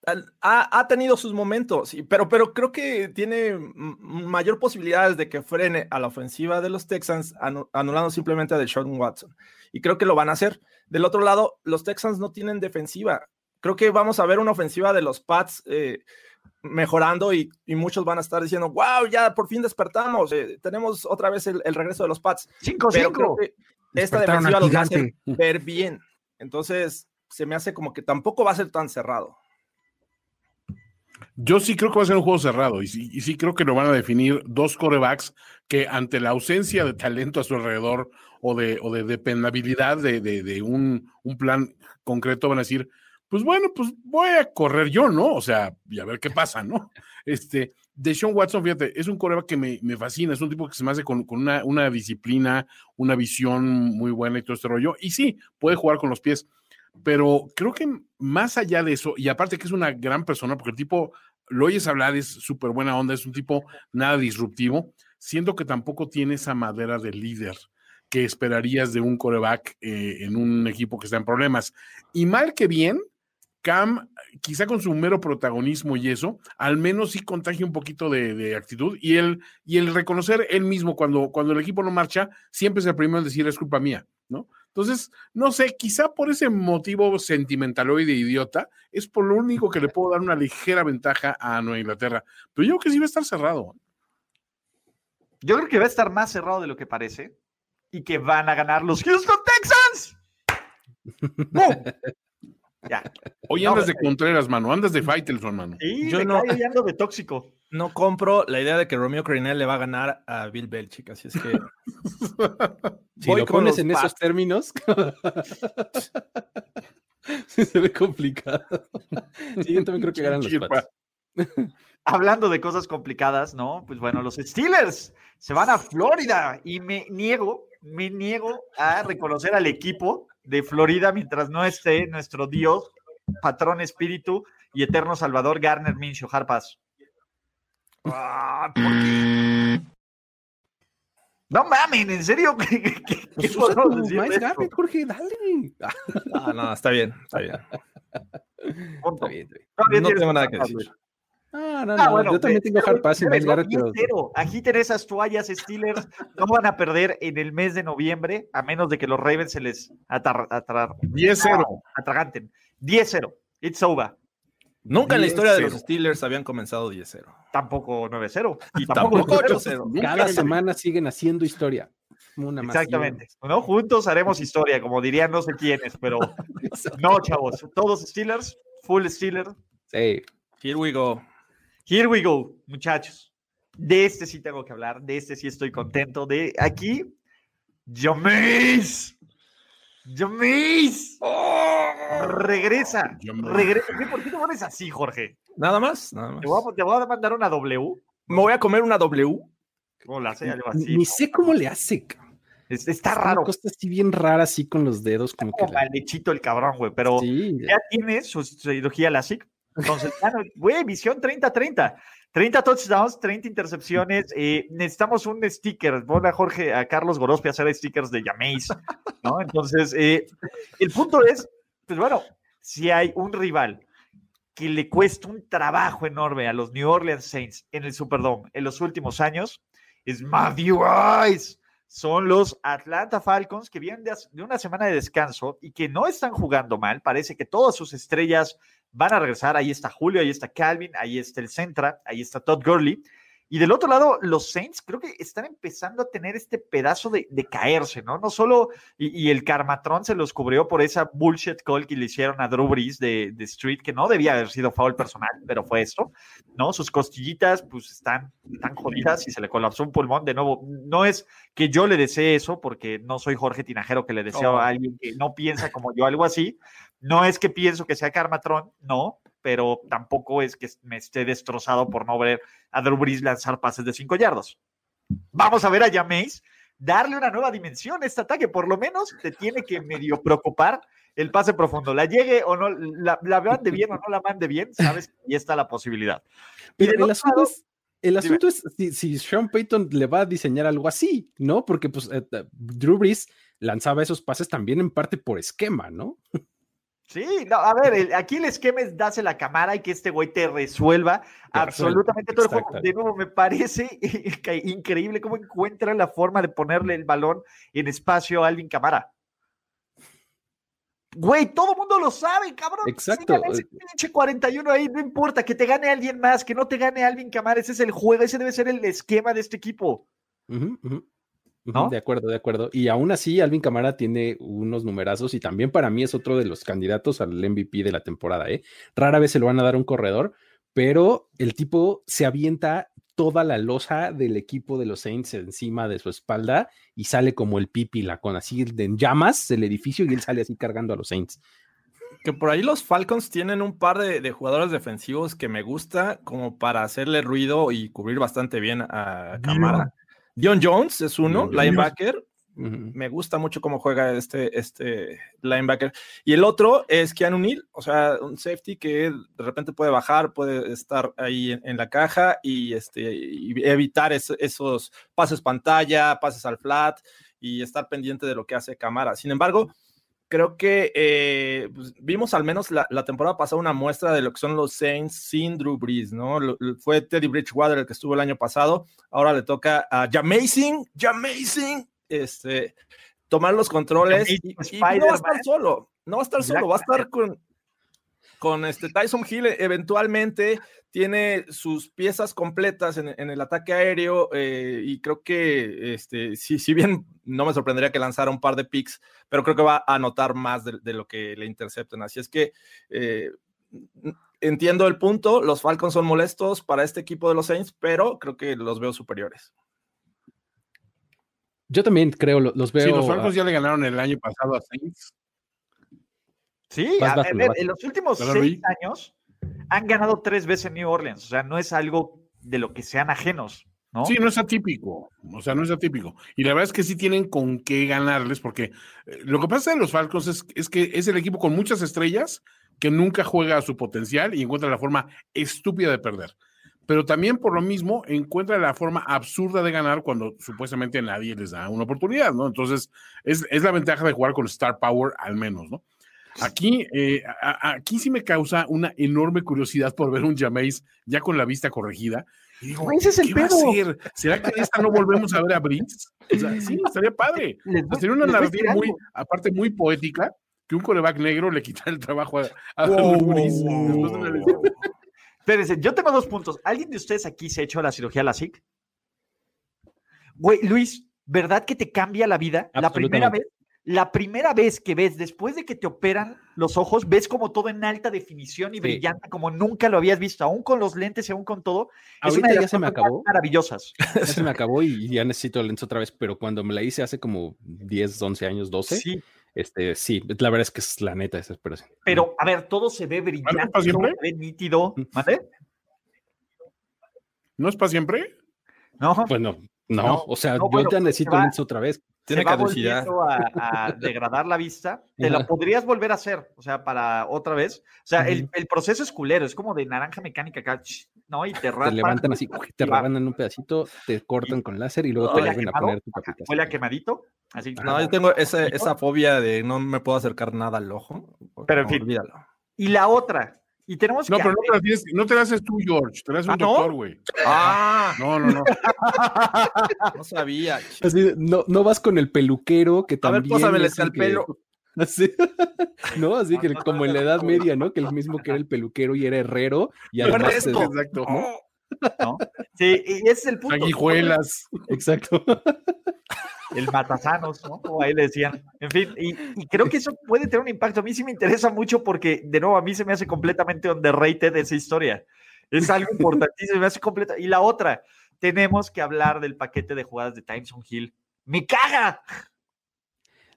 Ha, ha, tenido sus momentos, pero, pero creo que tiene mayor posibilidades de que frene a la ofensiva de los Texans anulando simplemente a Deshaun Watson. Y creo que lo van a hacer. Del otro lado, los Texans no tienen defensiva. Creo que vamos a ver una ofensiva de los Pats eh, mejorando y, y, muchos van a estar diciendo, wow, ya por fin despertamos, eh, tenemos otra vez el, el, regreso de los Pats. Cinco, pero cinco. creo que esta defensiva los va a hacer ver bien. Entonces, se me hace como que tampoco va a ser tan cerrado. Yo sí creo que va a ser un juego cerrado y sí, creo que lo van a definir dos corebacks que ante la ausencia de talento a su alrededor o de, o de dependabilidad de, un, un, plan concreto van a decir, pues bueno, pues voy a correr yo, ¿no? O sea, y a ver qué pasa, ¿no? Este, de Sean Watson, fíjate, es un coreback que me, fascina, es un tipo que se me hace con, una, una, disciplina, una visión muy buena y todo este rollo. Y sí, puede jugar con los pies, pero creo que más allá de eso, y aparte que es una gran persona, porque el tipo, lo oyes hablar, es súper buena onda, es un tipo nada disruptivo, siento que tampoco tiene esa madera de líder que esperarías de un coreback eh, en un equipo que está en problemas. Y mal que bien, Cam, quizá con su mero protagonismo y eso, al menos sí contagia un poquito de, actitud y el, y el reconocer él mismo cuando, cuando el equipo no marcha, siempre es el primero en decir es culpa mía, ¿no? Entonces, no sé, quizá por ese motivo sentimentaloide idiota, es por lo único que le puedo dar una ligera ventaja a Nueva Inglaterra. Pero yo creo que sí va a estar cerrado. Yo creo que va a estar más cerrado de lo que parece y que van a ganar los Houston Texans. Ya. Hoy andas de Contreras, mano. Andas de Faitelson, mano. Sí, yo no ando de tóxico. No compro la idea de que Romeo Coronel le va a ganar a Bill Belichick, así es que. si lo pones en esos términos. sí, se ve complicado. Sí, yo también creo que ganan los Pats. Hablando de cosas complicadas, ¿no? Pues bueno, los Steelers se van a Florida y me niego, me niego a reconocer al equipo de Florida mientras no esté nuestro Dios, patrón espíritu y eterno salvador Garner Minshew Harpas. Ah, no mames, ¿en serio? ¿Qué, qué, pues Jorge, dale. Ah, no, está bien, está bien. Está bien, No, tengo nada que decir. Ah, no, no, yo también tengo hard pass y Miles Garrett. Agiten esas toallas Steelers, no van a perder en el mes de noviembre, a menos de que los Ravens se les atar, 10-0. atraganten. 10-0, it's over. Nunca en la historia de los Steelers habían comenzado 10-0. Tampoco 9-0. Y tampoco 8-0. Cada semana siguen haciendo historia. Una Exactamente. ¿no? Juntos haremos historia, como dirían no sé quiénes, pero no, chavos. Todos Steelers, full Steelers. Sí. Here we go. Here we go, muchachos. De este sí tengo que hablar, de este sí estoy contento. De aquí, James. James. regresa. Regresa. ¿Por qué te pones así, Jorge? Nada más, nada más. Te voy, a, mandar una W. Me voy a comer una W. ¿Cómo la hace? Algo así. Ni sé cómo le hace. está raro. Una así bien rara, así con los dedos. Como, como que el cabrón, güey. Pero ya tiene su cirugía LASIK. Entonces, güey, visión 30-30. 30 touchdowns, 30 intercepciones. Eh, necesitamos un sticker. Pon a Jorge, a Carlos Gorospe a hacer stickers de Jameis, ¿no? Entonces, eh, el punto es, pues bueno, si hay un rival que le cuesta un trabajo enorme a los New Orleans Saints en el Superdome en los últimos años, es Matthew Ice. Son los Atlanta Falcons que vienen de una semana de descanso y que no están jugando mal. Parece que todas sus estrellas van a regresar. Ahí está Julio, ahí está Calvin, ahí está el Centra, ahí está Todd Gurley. Y del otro lado, los Saints creo que están empezando a tener este pedazo de, caerse, ¿no? No solo, y, el Carmatrón se los cubrió por esa bullshit call que le hicieron a Drew Brees de, de, Street, que no debía haber sido foul personal, pero fue esto, ¿no? Sus costillitas, pues están tan jodidas y se le colapsó un pulmón. De nuevo, no es que yo le desee eso, porque no soy Jorge Tinajero que le deseo a alguien que no piensa como yo, algo así. No es que pienso que sea Carmatrón, no, pero tampoco es que me esté destrozado por no ver a Drew Brees lanzar pases de cinco yardos. Vamos a ver a Jameis darle una nueva dimensión a este ataque, por lo menos te tiene que medio preocupar el pase profundo, la llegue o no, la, la mande bien o no la mande bien, sabes, y está la posibilidad. Pero el asunto es, el asunto es si, Sean Payton le va a diseñar algo así, ¿no? Porque pues eh, eh, Drew Brees lanzaba esos pases también en parte por esquema, ¿no? Sí, no, a ver, aquí el esquema es darse la cámara y que este güey te resuelva absolutamente todo el juego. De nuevo, me parece increíble cómo encuentra la forma de ponerle el balón en espacio a Alvin Camara. Güey, todo el mundo lo sabe, cabrón. Exacto. ese pinche 41 ahí, no importa, que te gane alguien más, que no te gane Alvin Camara, ese es el juego, ese debe ser el esquema de este equipo. ¿No? De acuerdo, de acuerdo. Y aún así, Alvin Camara tiene unos numerazos y también para mí es otro de los candidatos al MVP de la temporada. ¿eh? Rara vez se lo van a dar a un corredor, pero el tipo se avienta toda la losa del equipo de los Saints encima de su espalda y sale como el pipi, la con así en llamas el edificio y él sale así cargando a los Saints. Que por ahí los Falcons tienen un par de, jugadores defensivos que me gusta como para hacerle ruido y cubrir bastante bien a Camara. Dion Jones es uno, linebacker. Me gusta mucho cómo juega este, este linebacker. Y el otro es Keanu Neal, o sea, un safety que de repente puede bajar, puede estar ahí en, la caja y, este, evitar esos pases pantalla, pases al flat y estar pendiente de lo que hace Camara. Sin embargo, creo que eh, pues, vimos al menos la, temporada pasada una muestra de lo que son los Saints sin Drew Brees, ¿no? fue Teddy Bridgewater el que estuvo el año pasado, ahora le toca a Jamazing, Jamazing, este, tomar los controles y, no va a estar solo, no va a estar solo, va a estar con, con este Tyson Hill eventualmente tiene sus piezas completas en, el ataque aéreo eh, y creo que este, si, si, bien no me sorprendería que lanzara un par de picks, pero creo que va a anotar más de, lo que le intercepten. Así es que eh, entiendo el punto, los Falcons son molestos para este equipo de los Saints, pero creo que los veo superiores. Yo también creo, los veo. Sí, los Falcons ya le ganaron el año pasado a Saints. Sí, en los últimos seis años han ganado tres veces en New Orleans. O sea, no es algo de lo que sean ajenos. ¿No? Sí, no es atípico, o sea, no es atípico. Y la verdad es que sí tienen con qué ganarles, porque eh, lo que pasa en los Falcons es, es, que es el equipo con muchas estrellas que nunca juega a su potencial y encuentra la forma estúpida de perder. Pero también por lo mismo encuentra la forma absurda de ganar cuando supuestamente nadie les da una oportunidad, ¿no? Entonces, es, es la ventaja de jugar con Star Power al menos, ¿no? Aquí, eh, aquí sí me causa una enorme curiosidad por ver un Jameis ya con la vista corregida. Y digo, ese es el pedo. ¿Será que esta no volvemos a ver a Brice? O sea, sí, estaría padre. Sería una narrativa muy, aparte muy poética, que un coreback negro le quitara el trabajo a, a Espérense, yo tengo dos puntos. ¿Alguien de ustedes aquí se ha hecho la cirugía LASIK? Güey, Luis, ¿verdad que te cambia la vida? La primera vez la primera vez que ves, después de que te operan los ojos, ves como todo en alta definición y brillante, como nunca lo habías visto, aún con los lentes y aún con todo. es una de las ya se me acabó. maravillosas. Ya se me acabó y ya necesito lentes otra vez, pero cuando me la hice hace como 10, 11 años, 12, sí. Este, sí, la verdad es que es la neta esa esperación. Pero, a ver, todo se ve brillante, todo se ve nítido. ¿Vale? ¿No es para siempre? No. Pues no, no, o sea, yo ya necesito lentes otra vez. Tiene caducidad. A, a, degradar la vista, te la podrías volver a hacer, o sea, para otra vez. O sea, el, el, proceso es culero, es como de naranja mecánica acá, ¿no? Y te. Te levantan así, te en un pedacito, te cortan con láser y luego te vuelven a poner tu capita. Huele a quemadito. Así, no, yo tengo esa, esa fobia de no me puedo acercar nada al ojo. Pero en fin. Olvídalo. Y la otra, y tenemos no, pero no te, las no te haces tú, George. Te haces un ¿Ah, doctor, güey. Ah. No, no, no. no sabía. Así, no, no vas con el peluquero que también. A ver, pósame el pelo. Así, no, así que como en la Edad Media, ¿no? Que el mismo que era el peluquero y era herrero. Y además. exacto. ¿no? Sí, y ese es el punto. Sanguijuelas. Exacto el matasanos, ¿no? Como ahí le decían. En fin, y, creo que eso puede tener un impacto. A mí sí me interesa mucho porque, de nuevo, a mí se me hace completamente underrated esa historia. Es algo importantísimo, me hace completa. Y la otra, tenemos que hablar del paquete de jugadas de Tyson Hill. ¡Me caga!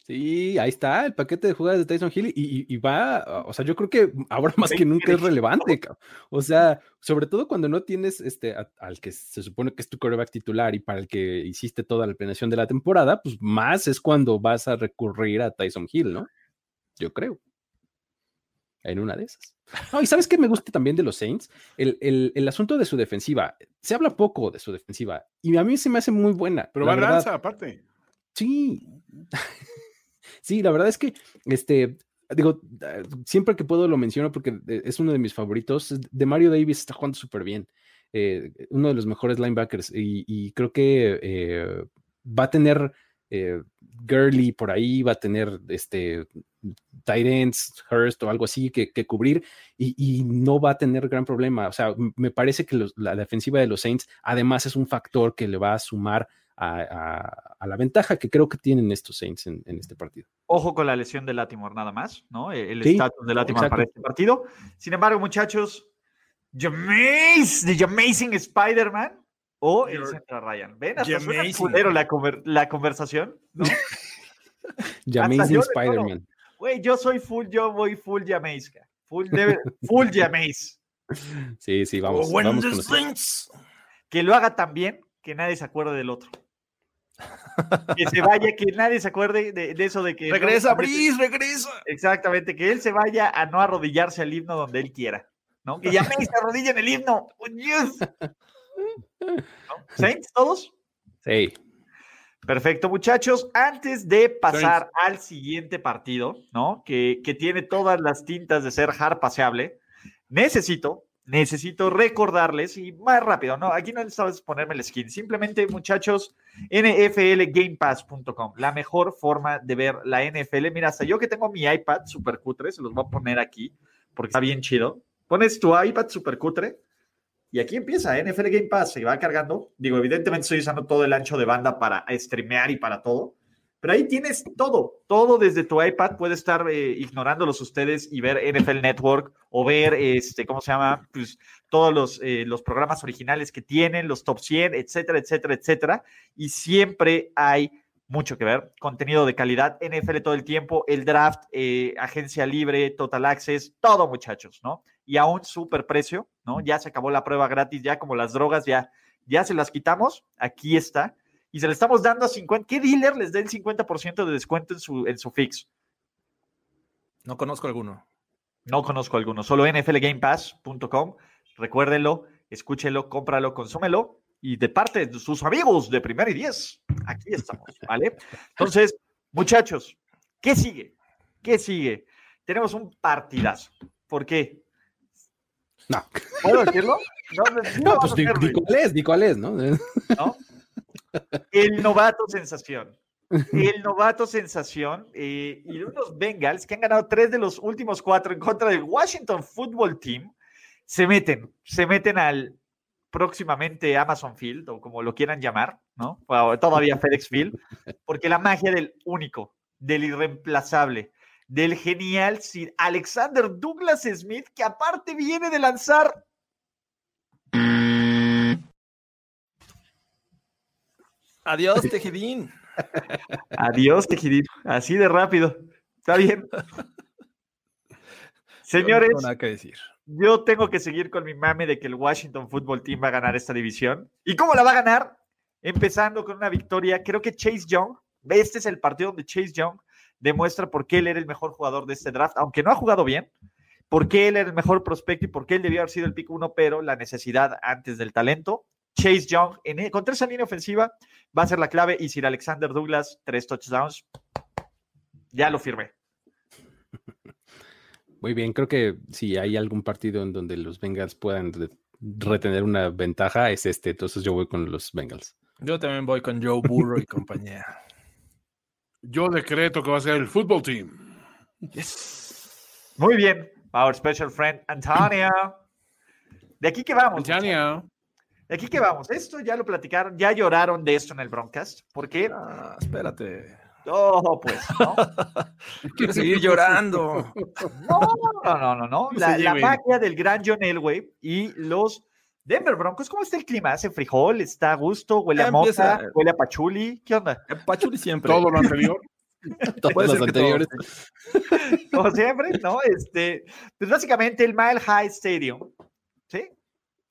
Sí, ahí está el paquete de jugadas de Tyson Hill y, va, o sea, yo creo que ahora más que nunca es relevante, o sea, sobre todo cuando no tienes este al que se supone que es tu coreback titular y para el que hiciste toda la planeación de la temporada, pues más es cuando vas a recurrir a Tyson Hill, ¿no? Yo creo. En una de esas. No, y sabes que me gusta también de los Saints, el, el, asunto de su defensiva. Se habla poco de su defensiva y a mí se me hace muy buena. Pero va lanza aparte. Sí. Sí, la verdad es que, este, digo, ah, siempre que puedo lo menciono porque es uno de mis favoritos. De Mario Davis está jugando súper bien. Eh, uno de los mejores linebackers y, creo que eh, va a tener eh, Gurley por ahí, va a tener este Tyrants, Hurst o algo así que, cubrir y, no va a tener gran problema. O sea, me parece que la defensiva de los Saints además es un factor que le va a sumar a, la ventaja que creo que tienen estos Saints en, este partido. Ojo con la lesión de Latimore nada más, ¿no? El estatus de Latimore para este partido. Sin embargo, muchachos, The Amazing Spider-Man o el Central Ryan. ¿Ven? Hasta suena la, la conversación, ¿no? Amazing Spider-Man. Güey, yo soy full, yo voy full Jameis. Full, full Jameis. Sí, sí, vamos. vamos que lo haga tan bien que nadie se acuerde del otro. Que se vaya, que nadie se acuerde de, eso de que. Regresa, Brice, regresa. Exactamente, que él se vaya a no arrodillarse al himno donde él quiera. ¿no? Que ya me se arrodilla en el himno. Oh, ¿Saints todos? Sí. Perfecto, muchachos. Antes de pasar al siguiente partido, ¿no? Que, que, tiene todas las tintas de ser hard paseable, necesito, necesito recordarles y más rápido, ¿no? Aquí no necesitas ponerme el skin. Simplemente, muchachos, nflgamepass.com, la mejor forma de ver la NFL. Mira, hasta yo que tengo mi iPad super cutre, se los voy a poner aquí porque está bien chido. Pones tu iPad super cutre y aquí empieza NFL Game Pass, se va cargando. Digo, evidentemente estoy usando todo el ancho de banda para streamear y para todo. Pero ahí tienes todo, todo desde tu iPad. Puedes estar eh, ignorándolos ustedes y ver NFL Network o ver, este, ¿cómo se llama? Pues todos los, eh, los programas originales que tienen, los top 100, etcétera, etcétera, etcétera. Y siempre hay mucho que ver. Contenido de calidad, NFL todo el tiempo, el draft, eh, agencia libre, total access, todo muchachos, ¿no? Y a un super precio, ¿no? Ya se acabó la prueba gratis, ya como las drogas, ya, ya se las quitamos, aquí está. Y se le estamos dando a 50. ¿Qué dealer les da el 50% de descuento en su, en su fix? No conozco alguno. No conozco alguno, solo nflgamepass.com. Recuérdenlo, escúchelo, cómpralo, consúmelo y de parte de sus amigos de Primer y Diez, aquí estamos, ¿vale? Entonces, muchachos, ¿qué sigue? ¿Qué sigue? Tenemos un partidazo. ¿Por qué? No. ¿Puedo decirlo? No, pues di, cuál es, di cuál es, ¿no? ¿no? El novato sensación. El novato sensación eh, y unos Bengals que han ganado tres de los últimos cuatro en contra del Washington Football Team se meten, se meten al próximamente Amazon Field o como lo quieran llamar, ¿no? todavía FedEx Field, porque la magia del único, del irreemplazable, del genial Sir Alexander Douglas Smith, que aparte viene de lanzar. Adiós, Tejidín. Adiós, Tejidín. Así de rápido. Está bien. Señores. No nada que decir yo tengo que seguir con mi mame de que el Washington Football Team va a ganar esta división. ¿Y cómo la va a ganar? Empezando con una victoria. Creo que Chase Young, este es el partido donde Chase Young demuestra por qué él era el mejor jugador de este draft, aunque no ha jugado bien, por qué él era el mejor prospecto y por qué él debió haber sido el pick uno, pero la necesidad antes del talento. Chase Young en, e, contra esa línea ofensiva va a ser la clave y Sir Alexander Douglas, tres touchdowns. Ya lo firmé. Muy bien, creo que si hay algún partido en donde los Bengals puedan retener una ventaja, es este. Entonces yo voy con los Bengals. Yo también voy con Joe Burrow y compañía. Yo decreto que va a ser el fútbol team. Muy bien. Our special friend Antonio. De aquí que vamos. Antonio. De aquí que vamos. Esto ya lo platicaron, ya lloraron de esto en el Broncast. ¿Por qué? Ah, espérate. No, pues, ¿no? Quiero seguir llorando. No, no, no, no. La, la magia del gran John Elway y los Denver Broncos, ¿cómo está el clima? ¿Hace frijol? ¿Está a gusto? ¿Huele a moza? ¿Huele a pachuli? ¿Qué onda? Eh, pachuli siempre. Todo lo anterior. Todos los anteriores. Como siempre, ¿no? Este, pues básicamente el Mile High Stadium.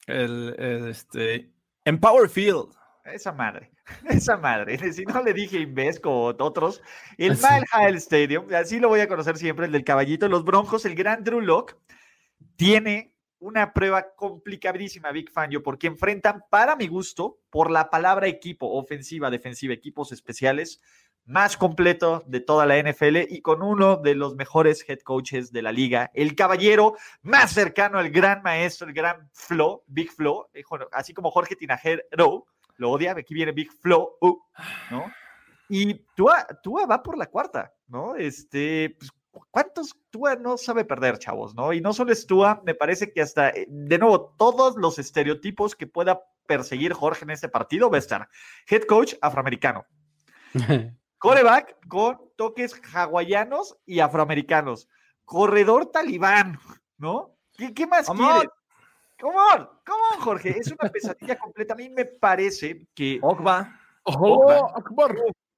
El, el este, Empower Field. Esa madre, esa madre. Si no le dije Invesco o otros, el Mile High Stadium, así lo voy a conocer siempre, el del caballito, los Broncos, el gran Drew Lock, tiene una prueba complicadísima, Big Fan, yo, porque enfrentan, para mi gusto, por la palabra equipo, ofensiva, defensiva, equipos especiales, más completo de toda la NFL y con uno de los mejores head coaches de la liga, el caballero más cercano al gran maestro, el gran Flo, Big Flo, eh, así como Jorge Tinajero, lo odia, aquí viene Big Flow, uh, ¿no? Y Tua, Tua va por la cuarta, ¿no? Este, pues, ¿cuántos Tua no sabe perder, chavos? ¿no? Y no solo es Tua, me parece que hasta, eh, de nuevo, todos los estereotipos que pueda perseguir Jorge en este partido va a estar. Head coach afroamericano. Coreback con toques hawaianos y afroamericanos. Corredor talibán, ¿no? ¿Qué, más quiere? ¿Cómo? ¿Cómo, Jorge? Es una pesadilla completa. A mí me parece que. Ogba. Oh,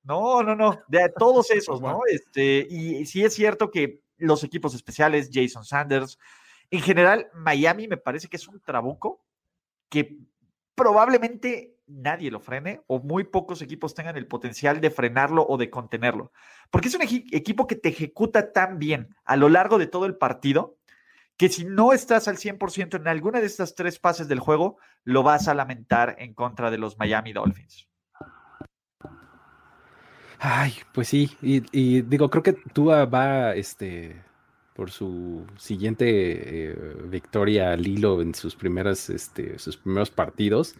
no, no, no. De todos esos, ¿no? Este, y sí es cierto que los equipos especiales, Jason Sanders, en general, Miami me parece que es un trabuco que probablemente nadie lo frene o muy pocos equipos tengan el potencial de frenarlo o de contenerlo. Porque es un equipo que te ejecuta tan bien a lo largo de todo el partido que si no estás al 100% en alguna de estas tres fases del juego, lo vas a lamentar en contra de los Miami Dolphins. Ay, pues sí, y, digo, creo que Tua va este, por su siguiente eh, victoria al hilo en sus, primeras, este, sus primeros partidos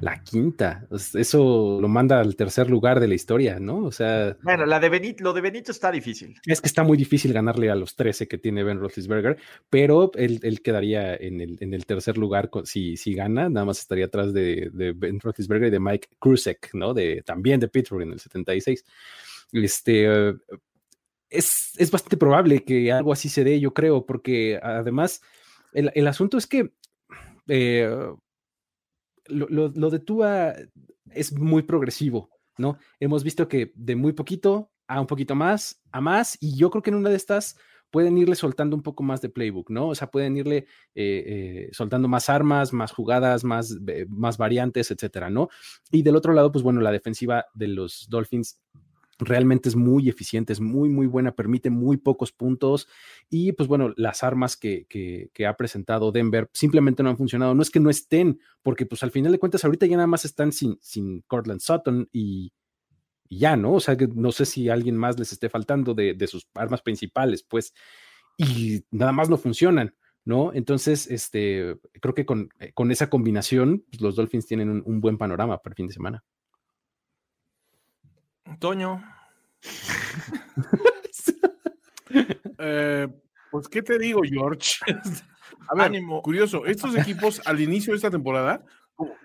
la quinta. Eso lo manda al tercer lugar de la historia, ¿no? O sea. Bueno, la de Benito, lo de Benito está difícil. Es que está muy difícil ganarle a los 13 que tiene Ben Roethlisberger, pero él, quedaría en el, en el, tercer lugar si, si gana, nada más estaría atrás de, Ben Roethlisberger y de Mike Krusek, ¿no? De, también de Pittsburgh en el 76. Este. es, es, bastante probable que algo así se dé, yo creo, porque además el, el asunto es que eh, lo, de Tua es muy progresivo, ¿no? Hemos visto que de muy poquito a un poquito más, a más, y yo creo que en una de estas pueden irle soltando un poco más de playbook, ¿no? O sea, pueden irle eh, eh, soltando más armas, más jugadas, más, eh, más variantes, etcétera, ¿no? Y del otro lado, pues bueno, la defensiva de los Dolphins realmente es muy eficiente, es muy, muy buena, permite muy pocos puntos y pues bueno, las armas que, que, ha presentado Denver simplemente no han funcionado. No es que no estén, porque pues al final de cuentas ahorita ya nada más están sin, sin Cortland Sutton y, ya, ¿no? O sea, que no sé si alguien más les esté faltando de, de, sus armas principales, pues, y nada más no funcionan. ¿No? Entonces, este, creo que con, eh, con esa combinación, pues, los Dolphins tienen un, un buen panorama para el fin de semana. Toño. Eh, pues, ¿qué te digo, George? A ver, curioso, estos equipos al inicio de esta temporada,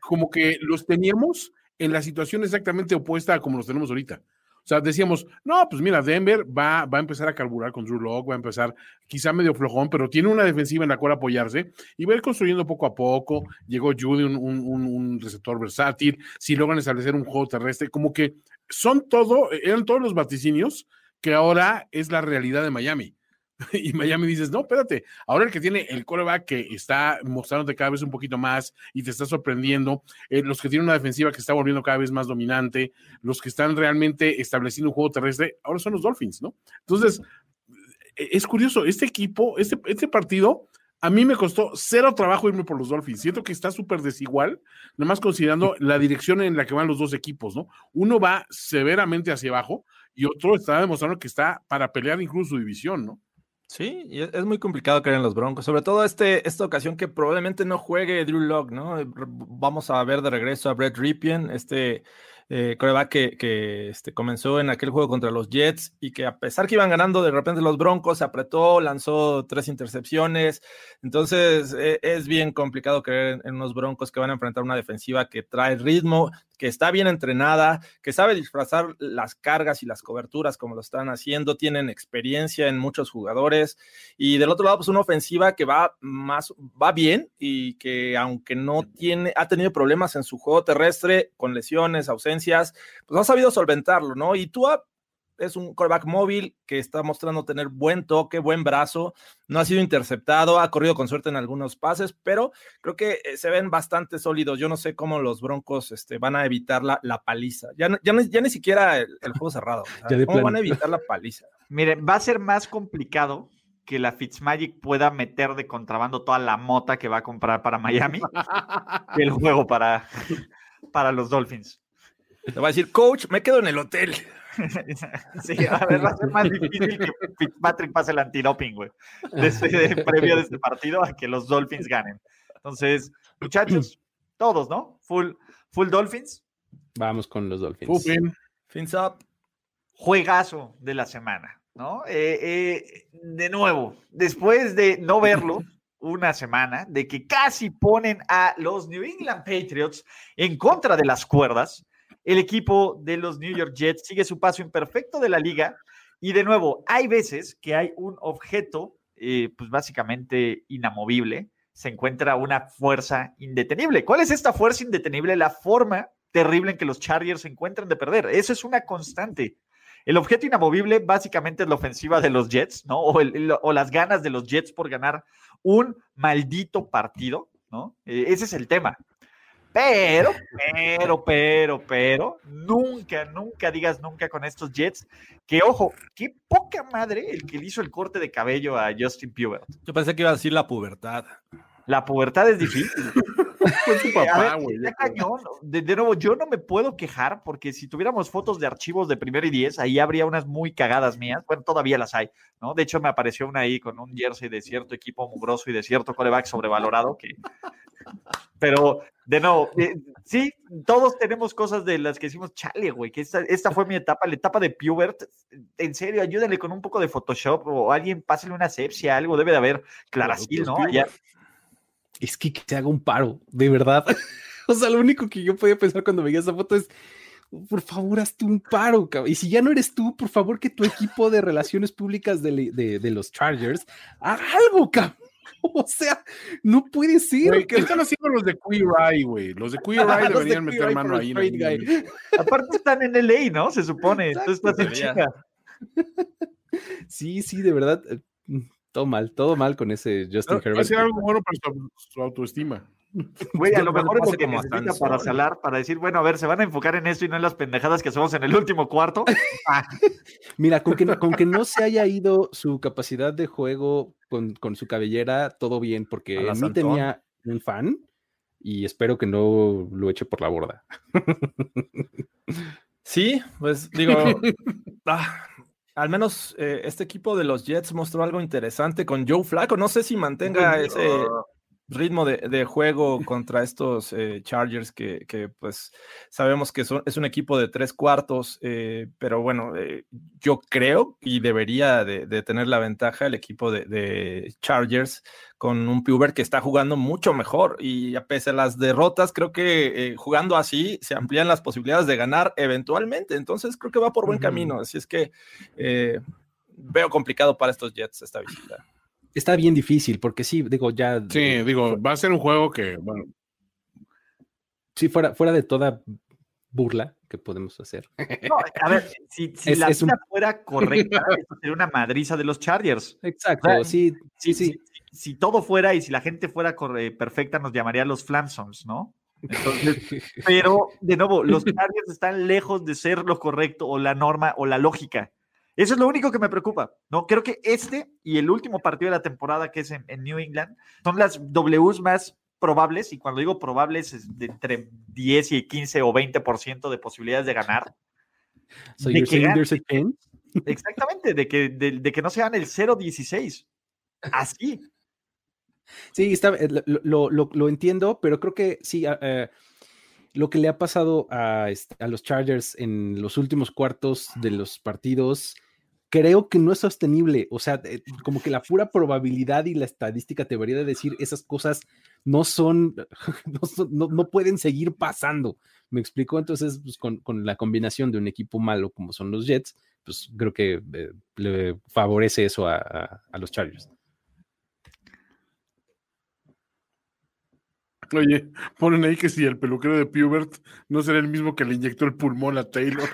como que los teníamos en la situación exactamente opuesta a como los tenemos ahorita. Sea, decíamos, no, pues mira, Denver va, va a empezar a carburar con Drew Locke, va a empezar quizá medio flojón, pero tiene una defensiva en la cual apoyarse y va a ir construyendo poco a poco. Llegó Judy, un, un, un receptor versátil, si logran establecer un juego terrestre, como que son todo, eran todos los vaticinios que ahora es la realidad de Miami. Y Miami dices, no, espérate, ahora el que tiene el coreback que está mostrándote cada vez un poquito más y te está sorprendiendo, eh, los que tienen una defensiva que está volviendo cada vez más dominante, los que están realmente estableciendo un juego terrestre, ahora son los Dolphins, ¿no? Entonces, e, es curioso, este equipo, este, este partido a mí me costó cero trabajo irme por los Dolphins. Siento que está súper desigual, nomás considerando la dirección en la que van los dos equipos, ¿no? Uno va severamente hacia abajo y otro está demostrando que está para pelear incluso su división, ¿no? Sí, y es muy complicado creer en los Broncos, sobre todo este, esta ocasión que probablemente no juegue Drew Locke, ¿no? Vamos a ver de regreso a Brett Ripien, este eh, coreback que, que este, comenzó en aquel juego contra los Jets y que a pesar que iban ganando, de repente los Broncos se apretó, lanzó tres intercepciones. Entonces e, es bien complicado creer en, unos Broncos que van a enfrentar una defensiva que trae ritmo, que está bien entrenada, que sabe disfrazar las cargas y las coberturas como lo están haciendo, tienen experiencia en muchos jugadores y del otro lado pues una ofensiva que va más va bien y que aunque no tiene ha tenido problemas en su juego terrestre con lesiones, ausencias, pues ha sabido solventarlo, ¿no? Y tú es un quarterback móvil que está mostrando tener buen toque, buen brazo, no ha sido interceptado, ha corrido con suerte en algunos pases, pero creo que eh, se ven bastante sólidos. Yo no sé cómo los Broncos este, van a evitar la, paliza. Ya, ya, ya, ni siquiera el, juego cerrado. ¿Cómo van a evitar la paliza? Miren, va a ser más complicado que la Fitzmagic pueda meter de contrabando toda la mota que va a comprar para Miami que el juego para, para los Dolphins. Te va a decir, coach, me quedo en el hotel. sí, a ver, va a ser más difícil que Fitzpatrick pase el antidoping, güey. Desde previo de este partido a que los Dolphins ganen. Entonces, muchachos, todos, ¿no? Full, full Dolphins. Vamos con los Dolphins. Fins up. Juegazo de la semana. ¿no? Eh, eh, de nuevo, después de no verlo una semana, de que casi ponen a los New England Patriots en contra de las cuerdas, el equipo de los New York Jets sigue su paso imperfecto de la liga. Y de nuevo, hay veces que hay un objeto, eh, pues básicamente inamovible, se encuentra una fuerza indetenible. ¿Cuál es esta fuerza indetenible? La forma terrible en que los Chargers se encuentran de perder. Eso es una constante. El objeto inamovible básicamente es la ofensiva de los Jets, ¿no? O, las ganas de los Jets por ganar un maldito partido, ¿no? Eh, ese es el tema. Pero, pero, pero, pero, nunca, nunca digas nunca con estos Jets que, ojo, qué poca madre el que le hizo el corte de cabello a Justin Pubert. Yo pensé que iba a decir la pubertad. La pubertad es difícil. De, nuevo, yo no me puedo quejar porque si tuviéramos fotos de archivos de primer y diez, ahí habría unas muy cagadas mías. Bueno, todavía las hay, ¿no? De hecho, me apareció una ahí con un jersey de cierto equipo mugroso y de cierto coreback sobrevalorado que. Pero, de nuevo, eh, sí, todos tenemos cosas de las que decimos, chale, güey, que esta, esta fue mi etapa, la etapa de Pubert. En serio, ayúdenle con un poco de Photoshop o alguien pásale una sepsia, algo debe de haber Claracil, ¿no? Allá es que, te haga un paro, de verdad. o sea, lo único que yo podía pensar cuando veía esa foto es, por favor, hazte un paro, cabrón. Y si ya no eres tú, por favor, que tu equipo de relaciones públicas de, los Chargers haga algo, cabrón. O sea, no puede ser. ¿Qué están haciendo los de Queer Eye, güey? Los de Queer Eye deberían meter mano ahí. En Aparte están en LA, ¿no? Se supone. Entonces estás en chica. Sí, sí, de verdad todo mal, todo mal con ese Justin Herbert. Hacer algo bueno para su, autoestima. Güey, a lo mejor es lo que necesita para salar, para decir, bueno, a ver, se van a enfocar en esto y no en las pendejadas que hacemos en el último cuarto. Mira, con que, con que no se haya ido su capacidad de juego con, con su cabellera, todo bien, porque a mí tenía un fan y espero que no lo eche por la borda. Sí, pues digo, ah, al menos eh, este equipo de los Jets mostró algo interesante con Joe Flacco. No sé si mantenga ese ritmo de, juego contra estos eh, Chargers que, pues sabemos que son, es un equipo de tres cuartos, eh, pero bueno, yo creo y debería de, tener la ventaja el equipo de, Chargers con un Puber que está jugando mucho mejor y a pesar de las derrotas, creo que jugando así se amplían las posibilidades de ganar eventualmente, entonces creo que va por buen camino, así es que veo complicado para estos Jets esta visita está bien difícil, porque sí, digo, ya. Sí, digo, va a ser un juego que, bueno. Sí, fuera, fuera de toda burla que podemos hacer. No, a ver, si, la vida fuera correcta, sería una madriza de los Chargers. Exacto, sí, sí, sí. Si, todo fuera y si la gente fuera perfecta, nos llamaría los Flamsons, ¿no? pero, de nuevo, los Chargers están lejos de ser lo correcto o la norma o la lógica. Eso es lo único que me preocupa. No, creo que este y el último partido de la temporada que es en, New England son las Ws más probables, y cuando digo probables es de entre 10 y 15 o 20% de posibilidades de ganar. Exactamente, de que, de, que no sean el 0-16. Así. Sí, está, eh, lo, entiendo, pero creo que sí, eh, lo que le ha pasado a, este, a, los Chargers en los últimos cuartos de los partidos creo que no es sostenible. O sea, eh, como que la pura probabilidad y la estadística te debería de decir esas cosas no son, no, pueden seguir pasando. ¿Me explico? Entonces, pues, con, la combinación de un equipo malo como son los Jets, pues creo que eh, le favorece eso a, los Chargers. Oye, ponen ahí que si el peluquero de Pubert no será el mismo que le inyectó el pulmón a Taylor.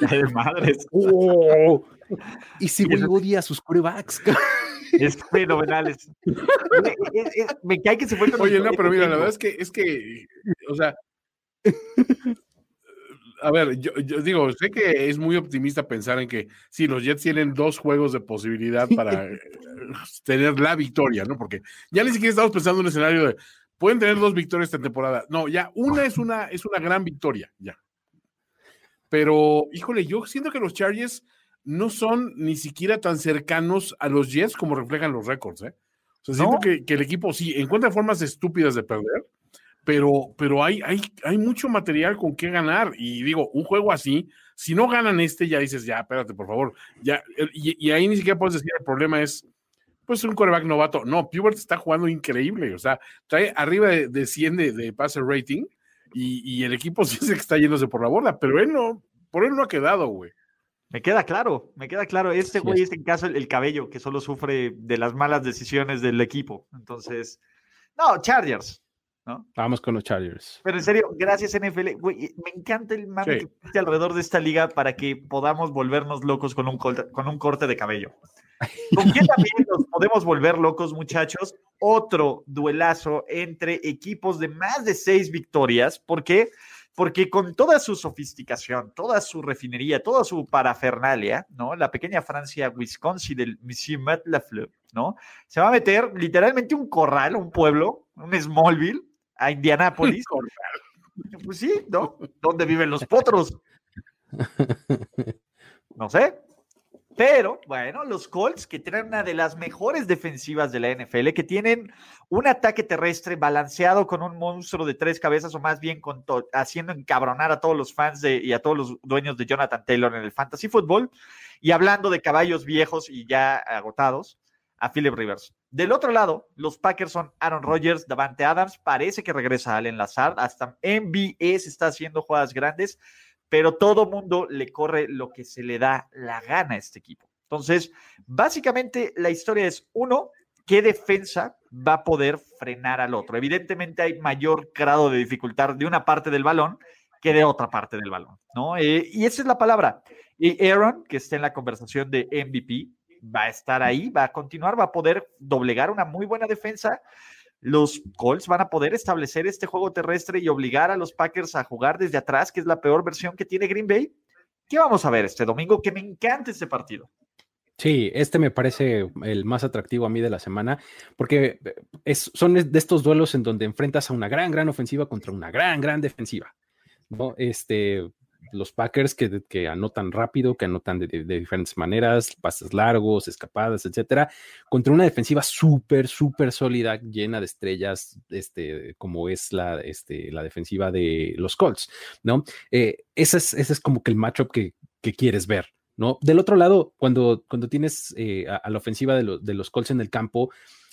madres! Oh. Y si vuelvo odia a sus corebacks. Es fenomenal. me, cae que se fue Oye, no, pero mira, la verdad es que, es que, o sea, a ver, yo, digo, sé que es muy optimista pensar en que si los Jets tienen dos juegos de posibilidad para eh, tener la victoria, ¿no? Porque ya ni siquiera estamos pensando en un escenario de pueden tener dos victorias esta temporada. No, ya una es una, es una gran victoria, ya. Pero, híjole, yo siento que los Chargers no son ni siquiera tan cercanos a los Jets como reflejan los récords, ¿eh? O sea, siento que, el equipo sí encuentra formas estúpidas de perder, pero, pero hay, hay, hay mucho material con qué ganar. Y digo, un juego así, si no ganan este, ya dices, ya, espérate, por favor. Ya, y, ahí ni siquiera puedes decir, el problema es, pues, un coreback novato. No, Pubert está jugando increíble. O sea, trae arriba de, de 100 de, de passer rating y, el equipo sí se está yéndose por la bola, pero él no, por él no ha quedado, güey. Me queda claro, me queda claro. Este güey es en caso el, cabello que solo sufre de las malas decisiones del equipo. Entonces, no, Chargers. ¿no? Vamos con los Chargers. Pero en serio, gracias NFL. Güey, me encanta el mame que existe alrededor de esta liga para que podamos volvernos locos con un, con un corte de cabello. ¿Con quién también nos podemos volver locos, muchachos? Otro duelazo entre equipos de más de seis victorias. ¿Por qué? Porque con toda su sofisticación, toda su refinería, toda su parafernalia, ¿no? La pequeña Francia, Wisconsin del Monsieur Matt Lafleur, ¿no? Se va a meter literalmente un corral, un pueblo, un Smallville, a Indianápolis. pues sí, ¿no? ¿Dónde viven los potros? No sé, pero bueno, los Colts que tienen una de las mejores defensivas de la NFL, que tienen un ataque terrestre balanceado con un monstruo de tres cabezas o más bien con haciendo encabronar a todos los fans de, y a todos los dueños de Jonathan Taylor en el fantasy football. Y hablando de caballos viejos y ya agotados, a Philip Rivers. Del otro lado, los Packers son Aaron Rodgers, Davante Adams, parece que regresa Allen Lazard, hasta MBS está haciendo jugadas grandes pero todo mundo le corre lo que se le da la gana a este equipo. Entonces, básicamente la historia es, uno, ¿qué defensa va a poder frenar al otro? Evidentemente hay mayor grado de dificultad de una parte del balón que de otra parte del balón, ¿no? Eh, y esa es la palabra. Y Aaron, que está en la conversación de MVP, va a estar ahí, va a continuar, va a poder doblegar una muy buena defensa los Colts van a poder establecer este juego terrestre y obligar a los Packers a jugar desde atrás, que es la peor versión que tiene Green Bay. ¿Qué vamos a ver este domingo? Que me encanta este partido. Sí, este me parece el más atractivo a mí de la semana, porque es, son de estos duelos en donde enfrentas a una gran, gran ofensiva contra una gran, gran defensiva. ¿no? Este, los Packers que, anotan rápido, que anotan de, diferentes maneras, pases largos, escapadas, etcétera, contra una defensiva súper, súper sólida, llena de estrellas, este, como es la, este, la defensiva de los Colts, ¿no? Eh, ese, es, es como que el matchup que, que quieres ver. ¿No? Del otro lado, cuando, cuando tienes eh, a, la ofensiva de, de los Colts en el campo,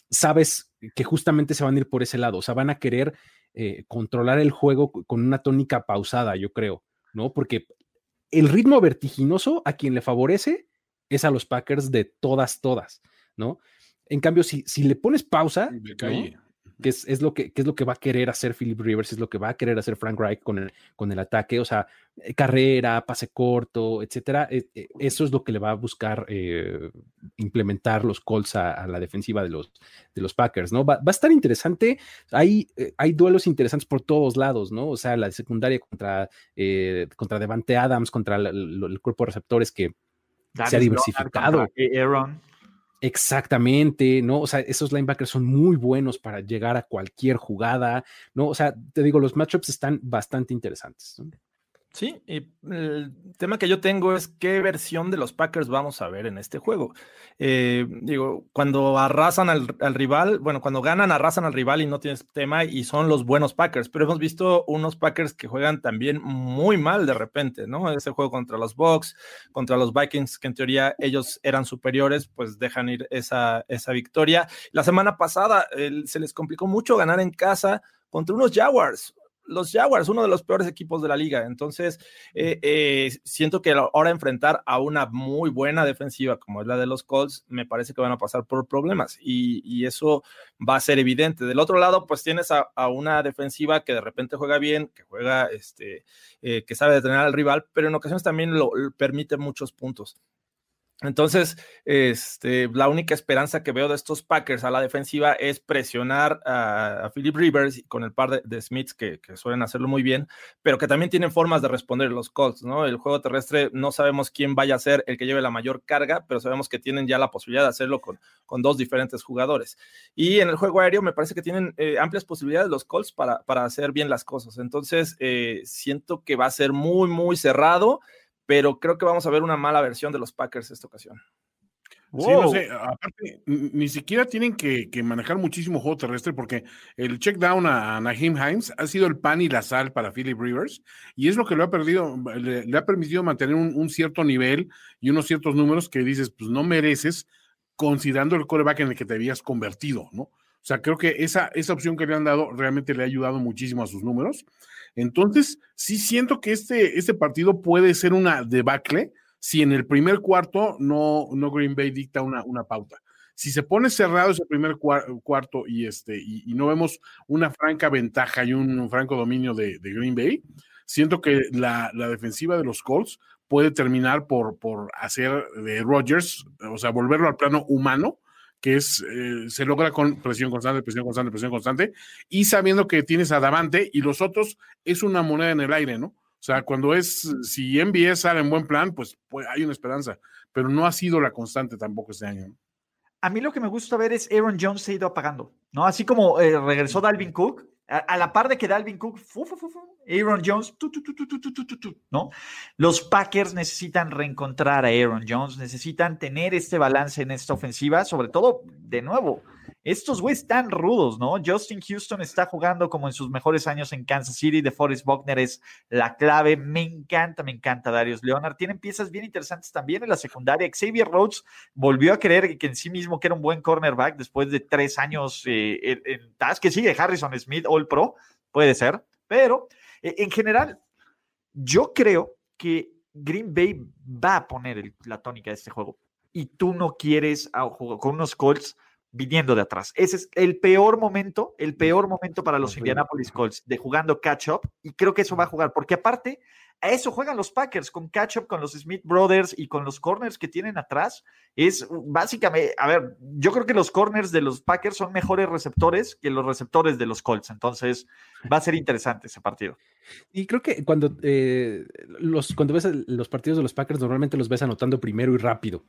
sabes que justamente se van a ir por ese lado, o sea, van a querer eh, controlar el juego con una tónica pausada, yo creo. ¿No? Porque el ritmo vertiginoso a quien le favorece es a los Packers de todas, todas, ¿no? En cambio, si, si le pones pausa, que es, lo que, es lo que va a querer hacer Philip Rivers, es lo que va a querer hacer Frank Reich con el, con el ataque, o sea, eh, carrera, pase corto, etcétera. Eh, eh, eso es lo que le va a buscar implementar los Colts a, la defensiva de los, de los Packers, ¿no? Va, a estar interesante. Hay, hay duelos interesantes por todos lados, ¿no? O sea, la secundaria contra, contra Devante Adams, contra el, cuerpo de receptores que se ha diversificado. Aaron. Exactamente, ¿no? O sea, esos linebackers son muy buenos para llegar a cualquier jugada, ¿no? O sea, te digo, los matchups están bastante interesantes. ¿no? Sí, y el tema que yo tengo es qué versión de los Packers vamos a ver en este juego. Eh, digo, cuando arrasan al, rival, bueno, cuando ganan, arrasan al rival y no tienes tema y son los buenos Packers, pero hemos visto unos Packers que juegan también muy mal de repente, ¿no? Ese juego contra los Bucks, contra los Vikings, que en teoría ellos eran superiores, pues dejan ir esa, esa victoria. La semana pasada se les complicó mucho ganar en casa contra unos Jaguars los Jaguars, uno de los peores equipos de la liga. Entonces, eh, eh, siento que ahora enfrentar a una muy buena defensiva como es la de los Colts, me parece que van a pasar por problemas y, eso va a ser evidente. Del otro lado, pues tienes a, una defensiva que de repente juega bien, que juega, este, eh, que sabe detener al rival, pero en ocasiones también lo permite muchos puntos. Entonces, este, la única esperanza que veo de estos Packers a la defensiva es presionar a, Philip Rivers con el par de, Smiths que, suelen hacerlo muy bien, pero que también tienen formas de responder los Colts, ¿no? El juego terrestre no sabemos quién vaya a ser el que lleve la mayor carga, pero sabemos que tienen ya la posibilidad de hacerlo con, con dos diferentes jugadores. Y en el juego aéreo me parece que tienen eh, amplias posibilidades los Colts para, para hacer bien las cosas. Entonces, eh, siento que va a ser muy, muy cerrado pero creo que vamos a ver una mala versión de los Packers esta ocasión. Sí, no sé, aparte, ni siquiera tienen que, manejar muchísimo juego terrestre porque el check down a, Naheem Himes ha sido el pan y la sal para Philip Rivers y es lo que lo ha perdido, le, ha permitido mantener un, cierto nivel y unos ciertos números que dices, pues no mereces considerando el coreback en el que te habías convertido, ¿no? O sea, creo que esa, esa opción que le han dado realmente le ha ayudado muchísimo a sus números. Entonces, sí siento que este, este partido puede ser una debacle si en el primer cuarto no, no Green Bay dicta una, una pauta. Si se pone cerrado ese primer cuarto y, este, y, no vemos una franca ventaja y un, franco dominio de, Green Bay, siento que la, defensiva de los Colts puede terminar por, por hacer de Rodgers, o sea, volverlo al plano humano, que es, eh, se logra con presión constante, presión constante, presión constante, y sabiendo que tienes a Davante y los otros es una moneda en el aire, ¿no? O sea, cuando es, si MBS sale en buen plan, pues, pues, hay una esperanza, pero no ha sido la constante tampoco este año. A mí lo que me gusta ver es Aaron Jones se ha ido apagando, ¿no? Así como eh, regresó Dalvin Cook, a, la par de que Dalvin Cook, Aaron Jones, ¿no? Los Packers necesitan reencontrar a Aaron Jones, necesitan tener este balance en esta ofensiva, sobre todo, de nuevo, estos güeyes están rudos, ¿no? Justin Houston está jugando como en sus mejores años en Kansas City. De Forest Buckner es la clave. Me encanta, me encanta Darius Leonard. Tienen piezas bien interesantes también en la secundaria. Xavier Rhodes volvió a creer que en sí mismo que era un buen cornerback después de tres años eh, en, task. Que sigue Harrison Smith, All Pro, puede ser. Pero eh, en general, yo creo que Green Bay va a poner la tónica de este juego. Y tú no quieres a, con unos Colts viniendo de atrás. Ese es el peor momento, el peor momento para los Indianapolis Colts de jugando catch-up y creo que eso va a jugar, porque aparte a eso juegan los Packers con catch-up, con los Smith Brothers y con los corners que tienen atrás. Es básicamente, a ver, yo creo que los corners de los Packers son mejores receptores que los receptores de los Colts, entonces va a ser interesante ese partido. Y creo que cuando, eh, los, cuando ves los partidos de los Packers, normalmente los ves anotando primero y rápido.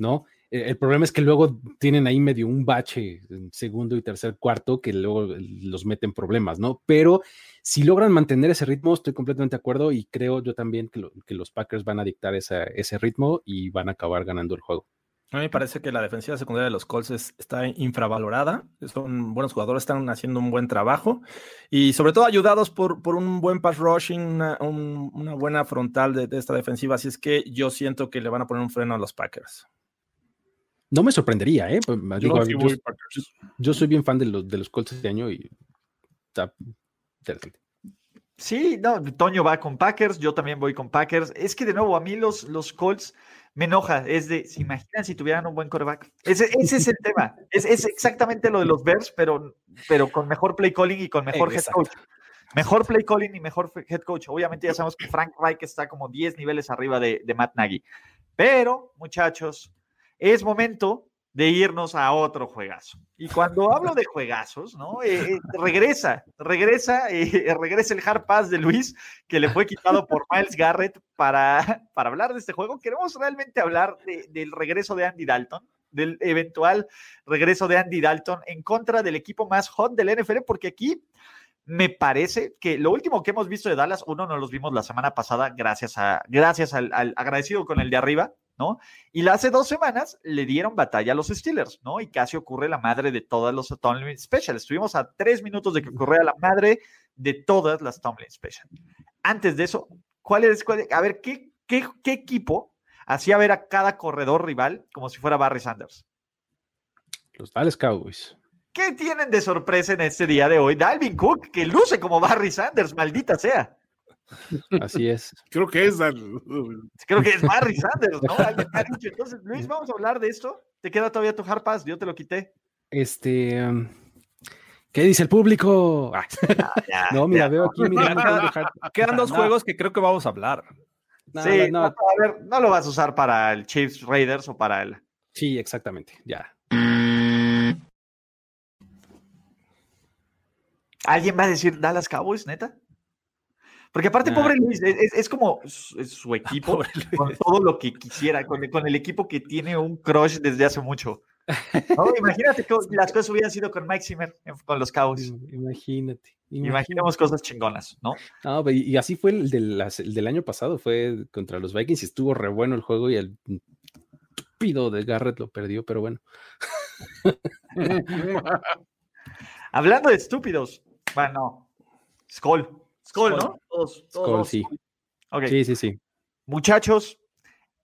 ¿No? Eh, el problema es que luego tienen ahí medio un bache en segundo y tercer cuarto que luego los meten problemas, ¿no? Pero si logran mantener ese ritmo, estoy completamente de acuerdo y creo yo también que, los Packers van a dictar ese ritmo y van a acabar ganando el juego. A mí me parece que la defensiva secundaria de los Colts está infravalorada. Son buenos jugadores, están haciendo un buen trabajo y sobre todo ayudados por, por un buen pass rushing, una, buena frontal de, de, esta defensiva. Así es que yo siento que le van a poner un freno a los Packers. No me sorprendería, ¿eh? Pues, yo, soy bien fan de los, de los Colts este año y está interesante. Sí, no, Toño va con Packers, yo también voy con Packers. Es que de nuevo, a mí los, los Colts me enoja. Es de, ¿se imaginan si tuvieran un buen coreback? Ese, ese es el tema. Es, es, exactamente lo de los Bears, pero, pero con mejor play calling y con mejor head coach. Mejor play calling y mejor head coach. Obviamente ya sabemos que Frank Reich está como 10 niveles arriba de, de Matt Nagy. Pero, muchachos, es momento de irnos a otro juegazo. Y cuando hablo de juegazos, ¿no? Eh, eh, regresa, regresa, eh, regresa el hard pass de Luis, que le fue quitado por Miles Garrett para, para hablar de este juego. Queremos realmente hablar del regreso de Andy Dalton, del eventual regreso de Andy Dalton en contra del equipo más hot del NFL, porque aquí me parece que lo último que hemos visto de Dallas, uno no los vimos la semana pasada, gracias, a, gracias al agradecido con el de arriba, ¿no? Y hace dos semanas le dieron batalla a los Steelers, ¿no? Y casi ocurre la madre de todas los Tomlin Special. Estuvimos a tres minutos de que ocurriera la madre de todas las Tomlin Special. Antes de eso, ¿cuál es, a ver, ¿qué, qué, qué equipo hacía ver a cada corredor rival como si fuera Barry Sanders? Los Dallas Cowboys. ¿Qué tienen de sorpresa en este día de hoy? Dalvin Cook, que luce como Barry Sanders, maldita sea. Así es. Creo que es. Creo que es Barry Sanders, ¿no? Entonces, Luis, vamos a hablar de esto. ¿Te queda todavía tu hard pass? Yo te lo quité. Este. Um, ¿Qué dice el público? Ah, no, mira, veo aquí. Quedan dos juegos que creo que vamos a hablar. sí, no, a ver, no lo vas a usar para el Chiefs Raiders o para el. Sí, exactamente, ya. ¿Alguien va a decir Dallas Cowboys, neta? Porque aparte, pobre Luis, es, como su, equipo con todo lo que quisiera, con, el equipo que tiene un crush desde hace mucho. Imagínate que las cosas hubieran sido con Mike Zimmer con los Cowboys. Imagínate. Imaginemos cosas chingonas, ¿no? y, así fue el del, año pasado, fue contra los Vikings y estuvo re bueno el juego y el estúpido de Garrett lo perdió, pero bueno. Hablando de estúpidos, bueno, Skull. Skull, ¿no? Todos, Skull, sí. Sí, sí, sí. Muchachos,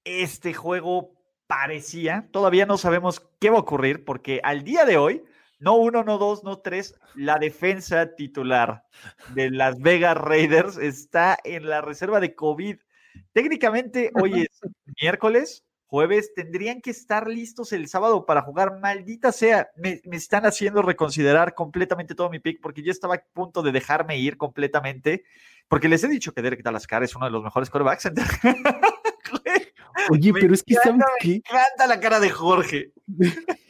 este juego parecía, todavía no sabemos qué va a ocurrir, porque al día de hoy, no uno, no dos, no tres, la defensa titular de Las Vegas Raiders está en la reserva de COVID. Técnicamente, hoy es miércoles, jueves, tendrían que estar listos el sábado para jugar. Maldita sea, me, están haciendo reconsiderar completamente todo mi pick porque yo estaba a punto de dejarme ir completamente. Porque les he dicho que Derek Dalascar es uno de los mejores quarterbacks. Oye, pero es que Me encanta la cara de Jorge.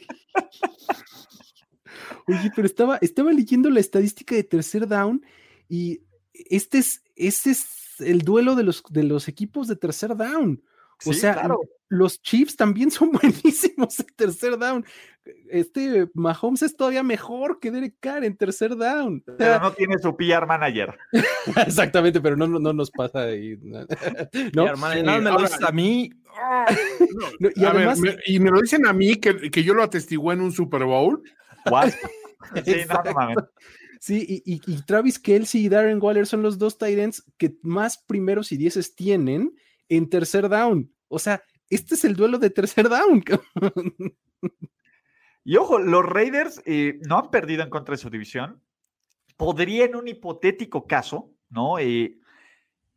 Oye, pero estaba, estaba leyendo la estadística de tercer down y este es, este es el duelo de los, de los equipos de tercer down. O sea, los Chiefs también son buenísimos en tercer down. Este Mahomes es todavía mejor que Derek Carr en tercer down. Pero no tiene su PR manager. Exactamente, pero no, no, nos pasa ahí. No, me lo dices a mí. y, además, me, y me lo dicen a mí que, que yo lo atestigué en un Super Bowl. sí, no, Sí, y, y, Travis Kelsey y Darren Waller son los dos Tyrants que más primeros y dieces tienen en tercer down. O sea, este es el duelo de tercer down. y ojo, los Raiders eh, no han perdido en contra de su división. Podría en un hipotético caso, ¿no? Eh,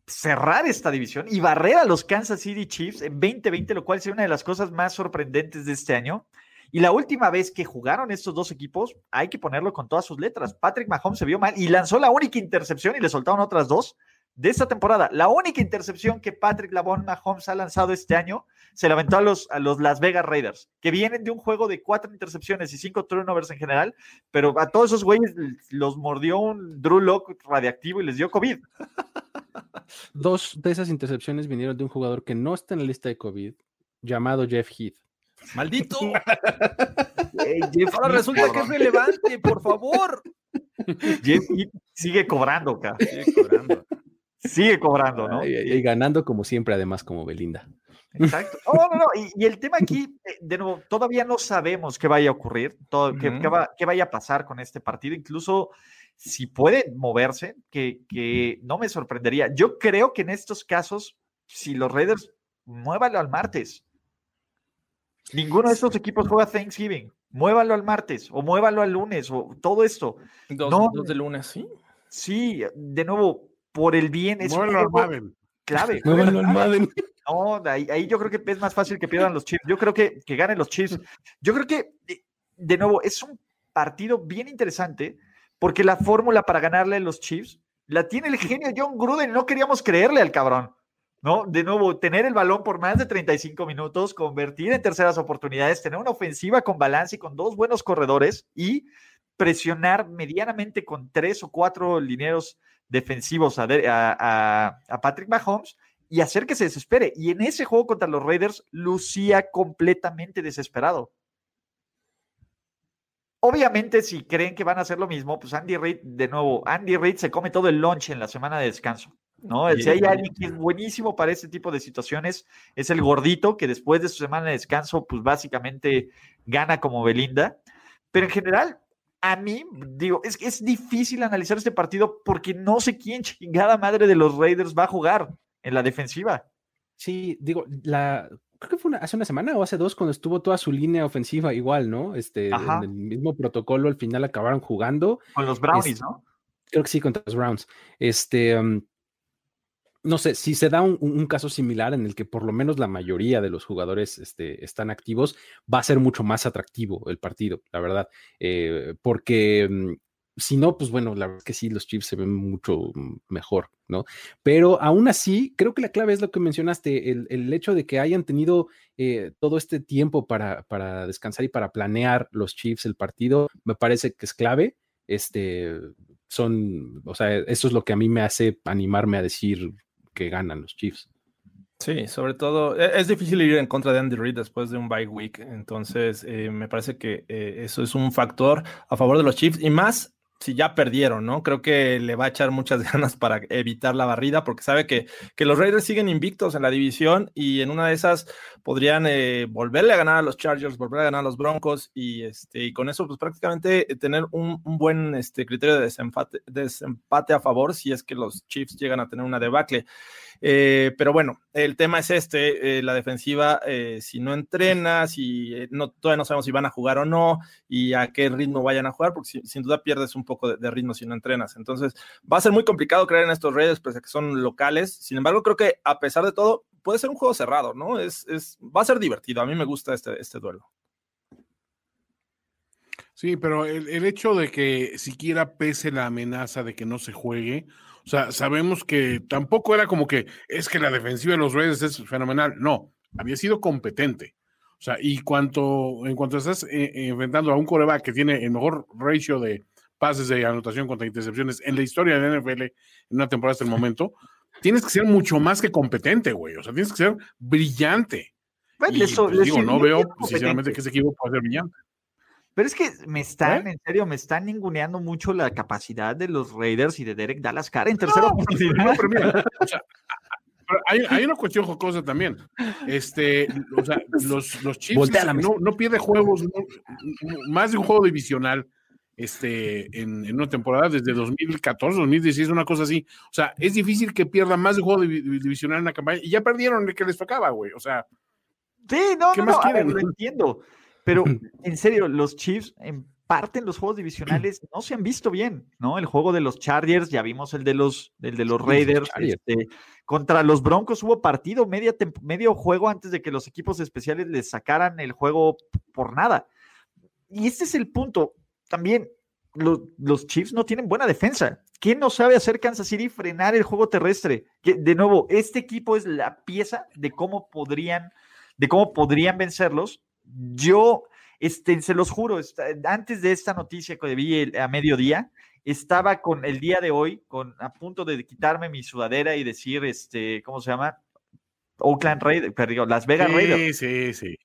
cerrar esta división y barrer a los Kansas City Chiefs en 2020, lo cual sería una de las cosas más sorprendentes de este año. Y la última vez que jugaron estos dos equipos, hay que ponerlo con todas sus letras. Patrick Mahomes se vio mal y lanzó la única intercepción y le soltaron otras dos de esta temporada. La única intercepción que Patrick Lavon Mahomes ha lanzado este año se la aventó a los, a los Las Vegas Raiders, que vienen de un juego de cuatro intercepciones y cinco turnovers en general, pero a todos esos güeyes los mordió un Drew Lock radiactivo y les dio COVID. Dos de esas intercepciones vinieron de un jugador que no está en la lista de COVID, llamado Jeff Heath. ¡Maldito! Ahora resulta que es relevante, por favor. Jeff Heath sigue cobrando, acá. Sigue cobrando. Sigue cobrando, ¿no? Y, ganando como siempre, además, como Belinda. Exacto. Oh, no, no. Y, el tema aquí, eh, de nuevo, todavía no sabemos qué vaya a ocurrir, todo, qué, vaya a pasar con este partido. Incluso si puede moverse, que, que, no me sorprendería. Yo creo que en estos casos, si los Raiders, muévalo al martes. Ninguno de estos equipos juega Thanksgiving. Muévalo al martes o muévalo al lunes o todo esto. Dos, no, dos de lunes, sí. Sí, de nuevo, por el bien. Es Madden. Clave. al Madden. No, ahí, yo creo que es más fácil que pierdan los Chiefs. Yo creo que, que ganen los Chiefs. Yo creo que, de nuevo, es un partido bien interesante porque la fórmula para ganarle a los Chiefs la tiene el genio John Gruden. No queríamos creerle al cabrón. ¿no? De nuevo, tener el balón por más de 35 minutos, convertir en terceras oportunidades, tener una ofensiva con balance y con dos buenos corredores y presionar medianamente con tres o cuatro lineros defensivos a, Patrick Mahomes y hacer que se desespere. Y en ese juego contra los Raiders, lucía completamente desesperado. Obviamente, si creen que van a hacer lo mismo, pues Andy Reid, de nuevo, Andy Reid se come todo el lunch en la semana de descanso. ¿no? Si hay alguien que es buenísimo para este tipo de situaciones, es el gordito, que después de su semana de descanso, pues básicamente gana como Belinda. Pero en general, a mí, digo, es, es difícil analizar este partido porque no sé quién chingada madre de los Raiders va a jugar en la defensiva. Sí, digo, la, creo que fue hace una semana o hace dos cuando estuvo toda su línea ofensiva igual, ¿no? Este, en el mismo protocolo, al final acabaron jugando. Con los Brownies, ¿no? Creo que sí, contra los Browns. Este, um, no sé, si se da un, caso similar en el que por lo menos la mayoría de los jugadores este, están activos, va a ser mucho más atractivo el partido, la verdad, eh, porque mm, si no, pues bueno, la verdad es que sí, los Chiefs se ven mucho mejor, ¿no? Pero aún así, creo que la clave es lo que mencionaste, el, hecho de que hayan tenido eh, todo este tiempo para, para descansar y para planear los Chiefs el partido, me parece que es clave. Este, son, o sea, eso es lo que a mí me hace animarme a decir que ganan los Chiefs. Sí, sobre todo e, es difícil ir en contra de Andy Reid después de un bye week, entonces eh, me parece que eh, eso es un factor a favor de los Chiefs y más si ya perdieron, ¿no? Creo que le va a echar muchas ganas para evitar la barrida, porque sabe que, que los Raiders siguen invictos en la división y en una de esas podrían eh, volverle a ganar a los Chargers, volver a ganar a los Broncos y, este, y con eso, pues prácticamente tener un, buen este, criterio de desempate, desempate a favor si es que los Chiefs llegan a tener una debacle. Eh, pero bueno, el tema es este, eh, la defensiva, eh, si no entrena, si no, todavía no sabemos si van a jugar o no y a qué ritmo vayan a jugar, porque sin duda pierdes un poco de, ritmo si no entrenas. Entonces, va a ser muy complicado creer en estos Raiders, pese a que son locales. Sin embargo, creo que a pesar de todo, puede ser un juego cerrado, ¿no? Es, es, va a ser divertido. A mí me gusta este, este duelo. Sí, pero el, el hecho de que siquiera pese la amenaza de que no se juegue, o sea, sabemos que tampoco era como que es que la defensiva de los Raiders es fenomenal. No, había sido competente. O sea, y cuanto, en cuanto estás eh, enfrentando a un coreback que tiene el mejor ratio de pases de anotación contra intercepciones en la historia de la NFL en una temporada hasta el momento, tienes que ser mucho más que competente, güey. O sea, tienes que ser brillante. y, pues, digo, no veo sinceramente que ese equipo pueda ser brillante. Pero es que me están, ¿Eh? en serio, me están ninguneando mucho la capacidad de los Raiders y de Derek Dallas Cara en tercera oportunidad. hay, una cuestión jocosa también. Este, o sea, los, los Chiefs no, no pierde juegos, más de un juego divisional este, en, en, una temporada desde 2014, 2016, una cosa así. O sea, es difícil que pierdan más de juego divisional en la campaña y ya perdieron el que les tocaba, güey. O sea, sí, no, ¿qué no, más quieren? lo entiendo. Pero en serio, los Chiefs en parte en los juegos divisionales no se han visto bien, ¿no? El juego de los Chargers, ya vimos el de los, el de los Raiders, este, contra los Broncos hubo partido, media medio juego antes de que los equipos especiales les sacaran el juego por nada. Y este es el punto. También los, los Chiefs no tienen buena defensa. ¿Quién no sabe hacer Kansas City frenar el juego terrestre? De nuevo, este equipo es la pieza de cómo podrían, de cómo podrían vencerlos yo, este, se los juro, antes de esta noticia que vi a mediodía, estaba con el día de hoy, con a punto de quitarme mi sudadera y decir, este, ¿cómo se llama? Oakland Raiders, perdón, Las Vegas Raiders. Sí, sí, sí.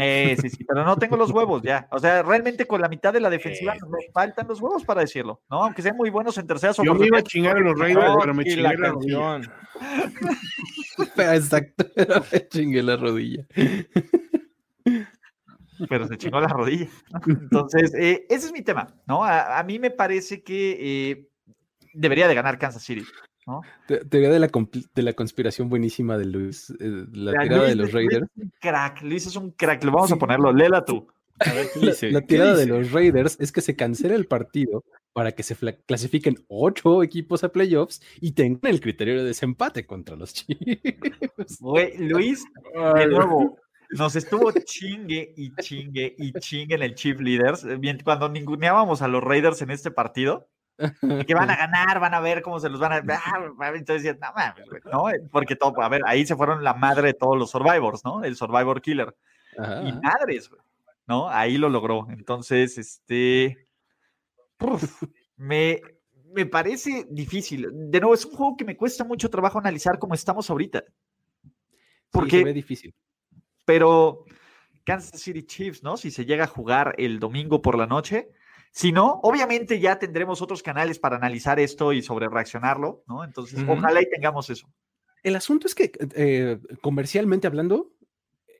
Eh, sí, sí, pero no tengo los huevos ya. O sea, realmente con la mitad de la defensiva me faltan los huevos para decirlo, ¿no? Aunque sean muy buenos en terceras Yo me iba a chingar a los Raiders, pero me chingué la, la rodilla. Exacto, pero me chingué la rodilla pero se chingó la rodilla. Entonces, eh, ese es mi tema, ¿no? A, mí me parece que eh, debería de ganar Kansas City, ¿no? Teoría de la, de la conspiración buenísima de Luis, eh, la, tirada de los Raiders. Luis es un crack, Luis es un crack, lo vamos a ponerlo, léela tú. la, tirada de los Raiders es que se cancela el partido para que se clasifiquen ocho equipos a playoffs y tengan el criterio de desempate contra los Chiefs. Luis, de nuevo, nos estuvo chingue y chingue y chingue en el Chief Leaders. Eh, cuando ninguneábamos a los Raiders en este partido, que van a ganar, van a ver cómo se los van a. Ah, entonces no mames, ¿no? Porque todo, a ver, ahí se fueron la madre de todos los Survivors, ¿no? El Survivor Killer. Y madres, ¿no? Ahí lo logró. Entonces, este. me, me parece difícil. De nuevo, es un juego que me cuesta mucho trabajo analizar como estamos ahorita. Porque ve difícil pero Kansas City Chiefs, ¿no? Si se llega a jugar el domingo por la noche. Si no, obviamente ya tendremos otros canales para analizar esto y sobre reaccionarlo, ¿no? Entonces, ojalá y tengamos eso. El asunto es que, eh, comercialmente hablando,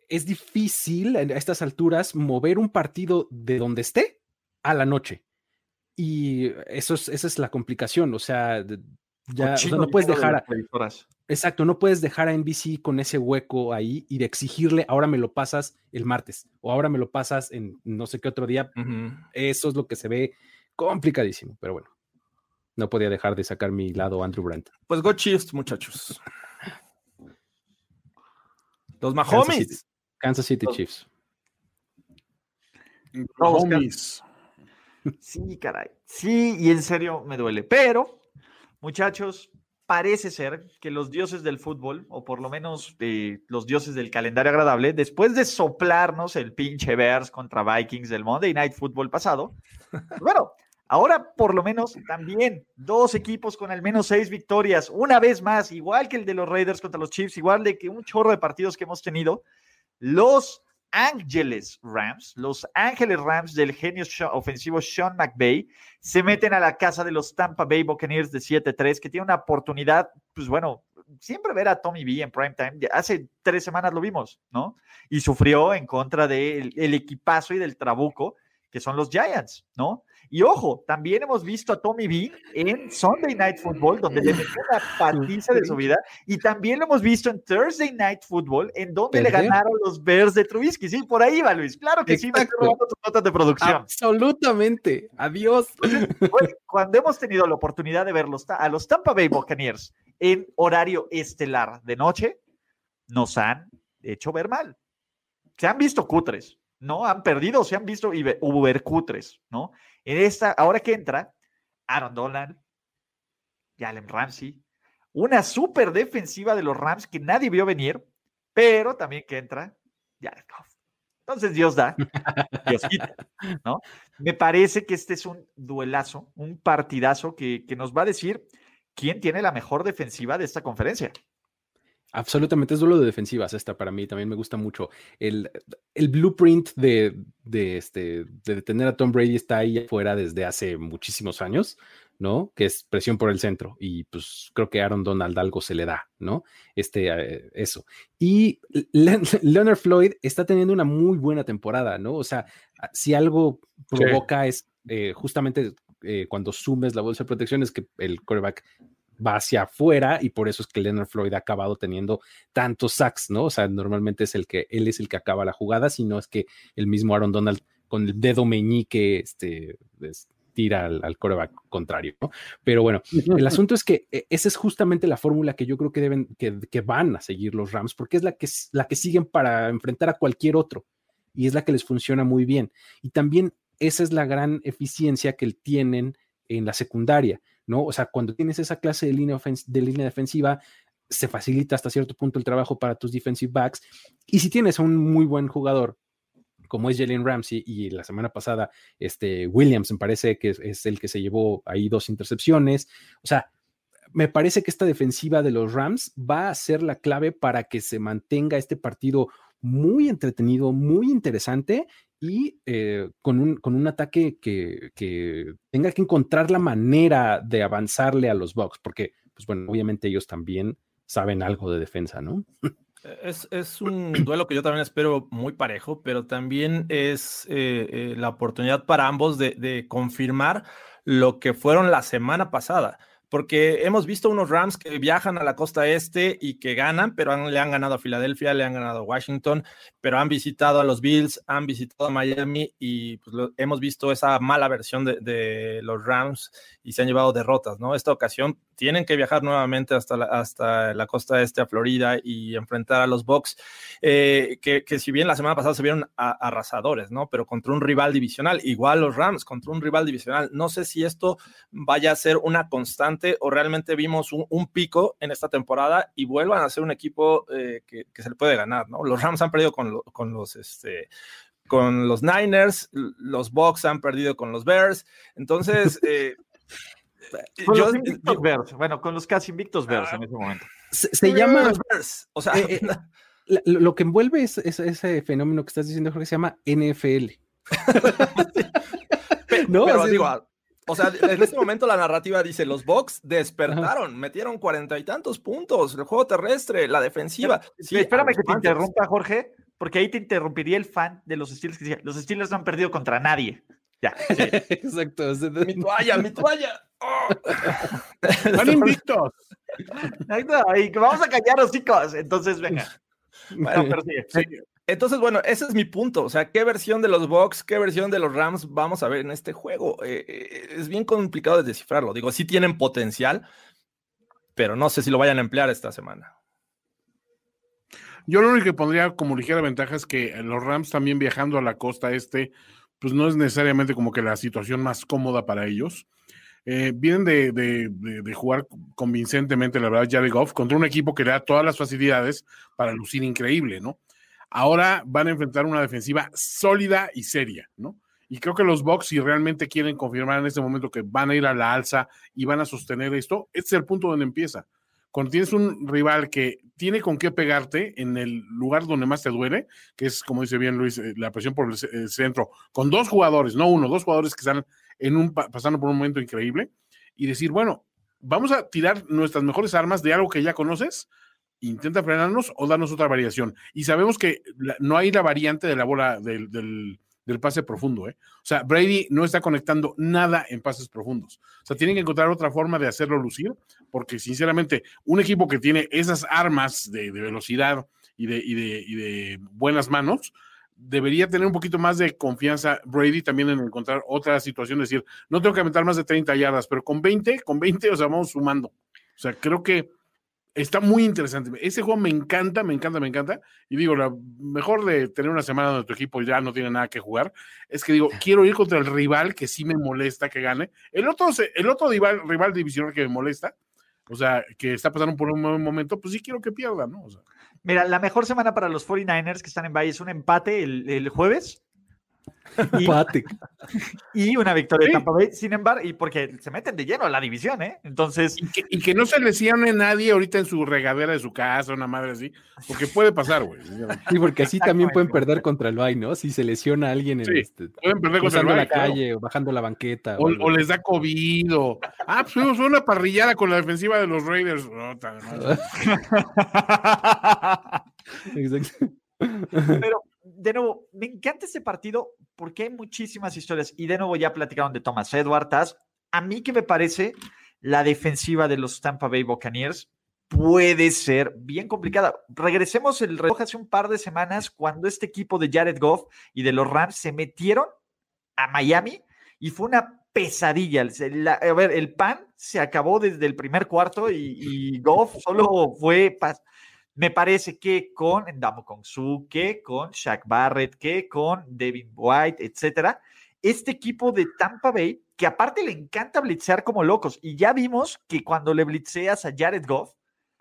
es difícil a estas alturas mover un partido de donde esté a la noche. Y eso es, esa es la complicación. O sea, ya no puedes dejar a, exacto, no puedes dejar a NBC con ese hueco ahí y de exigirle ahora me lo pasas el martes o ahora me lo pasas en no sé qué otro día. Eso es lo que se ve complicadísimo, pero bueno. No podía dejar de sacar mi lado Andrew Brandt. Pues go Chiefs, muchachos. Los Mahomes. Kansas City, Chiefs. Mahomes. Sí, caray. Sí, y en serio me duele, pero Muchachos, parece ser que los dioses del fútbol, o por lo menos eh, los dioses del calendario agradable, después de soplarnos el pinche Bears contra Vikings del Monday Night Football pasado, pues bueno, ahora por lo menos también dos equipos con al menos seis victorias, una vez más, igual que el de los Raiders contra los Chiefs, igual de que un chorro de partidos que hemos tenido, los Ángeles Rams, los Ángeles Rams del genio ofensivo Sean McVay, se meten a la casa de los Tampa Bay Buccaneers de 7-3, que tiene una oportunidad, pues bueno, siempre ver a Tommy B en prime time. Hace tres semanas lo vimos, ¿no? Y sufrió en contra del equipazo y del trabuco que son los Giants, ¿no? Y ojo, también hemos visto a Tommy B en Sunday Night Football, donde le metió una patiza de su vida, y también lo hemos visto en Thursday Night Football, en donde le ganaron los Bears de Trubisky. Sí, por ahí va Luis, claro que sí, me estoy robando tus notas de producción. Absolutamente, adiós. cuando hemos tenido la oportunidad de ver a los Tampa Bay Buccaneers en horario estelar de noche, nos han hecho ver mal. Se han visto cutres, ¿no? Han perdido, se han visto ubercutres, ¿no? En esta, ahora que entra, Aaron Donald, Jalen Ramsey, una súper defensiva de los Rams que nadie vio venir, pero también que entra Jared Goff. Entonces Dios da, Dios quita, ¿no? Me parece que este es un duelazo, un partidazo que, que nos va a decir quién tiene la mejor defensiva de esta conferencia. Absolutamente, es duelo de defensivas esta para mí, también me gusta mucho. El, el blueprint de, de, este, de detener a Tom Brady está ahí afuera desde hace muchísimos años, ¿no? Que es presión por el centro y pues creo que Aaron Donald algo se le da, ¿no? Este, eh, eso. Y Leonard Floyd está teniendo una muy buena temporada, ¿no? O sea, si algo provoca es eh, justamente eh, cuando sumes la bolsa de protección es que el quarterback va hacia afuera y por eso es que Leonard Floyd ha acabado teniendo tantos sacks, ¿no? O sea, normalmente es el que él es el que acaba la jugada, sino es que el mismo Aaron Donald con el dedo meñique este, tira al, coreback contrario, ¿no? Pero bueno, el asunto es que eh, esa es justamente la fórmula que yo creo que deben, que, que, van a seguir los Rams, porque es la que, la que siguen para enfrentar a cualquier otro y es la que les funciona muy bien. Y también esa es la gran eficiencia que tienen en la secundaria ¿no? O sea, cuando tienes esa clase de línea, de línea defensiva, se facilita hasta cierto punto el trabajo para tus defensive backs. Y si tienes a un muy buen jugador, como es Jalen Ramsey, y la semana pasada, este Williams me parece que es, el que se llevó ahí dos intercepciones. O sea, me parece que esta defensiva de los Rams va a ser la clave para que se mantenga este partido muy entretenido, muy interesante y eh, con, un, con un ataque que, que, tenga que encontrar la manera de avanzarle a los Bucks, porque, pues bueno, obviamente ellos también saben algo de defensa, ¿no? E, es, es un duelo que yo también espero muy parejo, pero también es eh, eh, la oportunidad para ambos de, de confirmar lo que fueron la semana pasada porque hemos visto unos Rams que viajan a la costa este y que ganan, pero le han ganado a Filadelfia, le han ganado a Washington, pero han visitado a los Bills, han visitado a Miami y pues, hemos visto esa mala versión de, los Rams y se han llevado derrotas, ¿no? Esta ocasión tienen que viajar nuevamente hasta la, hasta la costa este a Florida y enfrentar a los Bucks, eh, que, que, si bien la semana pasada se vieron arrasadores, ¿no? Pero contra un rival divisional, igual los Rams contra un rival divisional. No sé si esto vaya a ser una constante o realmente vimos un, un pico en esta temporada y vuelvan a ser un equipo eh, que, que, se le puede ganar, ¿no? Los Rams han perdido con, con los, este, con los Niners, los Bucks han perdido con los Bears, entonces... Eh, con los invictos Bears, bueno, con los casi invictos Bears en ese momento. Se, llama. Bears. O sea, eh, eh, lo que envuelve es, ese fenómeno que estás diciendo, Jorge, se llama NFL. no, pero digo, o sea, en este momento la narrativa dice: los Bucks despertaron, metieron cuarenta y tantos puntos, el juego terrestre, la defensiva. Sí, espérame que te interrumpa, Jorge, porque ahí te interrumpiría el fan de los Steelers que decía: los Steelers no han perdido contra nadie. Ya. Exacto. Mi toalla, mi toalla. Van invictos. Y vamos a callar chicos. Entonces, venga. Bueno, pero sí, Entonces, bueno, ese es mi punto. O sea, ¿qué versión de los Bucks, qué versión de los Rams vamos a ver en este juego? Eh, eh, es bien complicado de descifrarlo. Digo, sí tienen potencial, pero no sé si lo vayan a emplear esta semana. Yo lo único que pondría como ligera ventaja es que los Rams también viajando a la costa este, pues no es necesariamente como que la situación más cómoda para ellos. Eh, vienen de, de, jugar convincentemente, la verdad, Jared Goff, contra un equipo que le da todas las facilidades para lucir increíble, ¿no? Ahora van a enfrentar una defensiva sólida y seria, ¿no? Y creo que los Bucks, si realmente quieren confirmar en este momento que van a ir a la alza y van a sostener esto, este es el punto donde empieza. Cuando tienes un rival que tiene con qué pegarte en el lugar donde más te duele, que es, como dice bien Luis, eh, la presión por el, centro, con dos jugadores, no uno, dos jugadores que están en un, pasando por un momento increíble, y decir, bueno, vamos a tirar nuestras mejores armas de algo que ya conoces, intenta frenarnos o darnos otra variación. Y sabemos que no hay la variante de la bola del, del, pase profundo. ¿eh? O sea, Brady no está conectando nada en pases profundos. O sea, tienen que encontrar otra forma de hacerlo lucir, porque sinceramente, un equipo que tiene esas armas de, velocidad y de, y, de, y de buenas manos, debería tener un poquito más de confianza Brady también en encontrar otra situación, es decir, no tengo que aventar más de 30 yardas, pero con 20, con 20, o sea, vamos sumando. O sea, creo que está muy interesante. Ese juego me encanta, me encanta, me encanta. Y digo, lo mejor de tener una semana donde tu equipo ya no tiene nada que jugar, es que digo, quiero ir contra el rival que sí me molesta que gane. El otro, el otro rival, rival divisional que me molesta, o sea, que está pasando por un buen momento, pues sí quiero que pierda, ¿no? O sea, Mira, la mejor semana para los 49ers que están en Valle es un empate el, jueves. Empate. Y, una victoria de Tampa Bay, sin embargo, y porque se meten de lleno a la división, ¿eh? Entonces. Y que, no se lesione nadie ahorita en su regadera de su casa, una madre así, porque puede pasar, güey. Sí, porque así también pueden perder contra el Bay, ¿no? Si se lesiona a alguien en este, pueden perder contra el la calle o bajando la banqueta. O, les da COVID o. Ah, pues fuimos una parrillada con la defensiva de los Raiders. Exacto. Pero, de nuevo, me encanta este partido porque hay muchísimas historias. Y de nuevo ya platicaron de Thomas Edwards. A mí que me parece la defensiva de los Tampa Bay Buccaneers puede ser bien complicada. Regresemos el reloj hace un par de semanas cuando este equipo de Jared Goff y de los Rams se metieron a Miami y fue una pesadilla. a ver, el pan se acabó desde el primer cuarto y, Goff solo fue me parece que con Ndamo Su, que con Shaq Barrett, que con Devin White, etcétera, este equipo de Tampa Bay, que aparte le encanta blitzear como locos, y ya vimos que cuando le blitzeas a Jared Goff,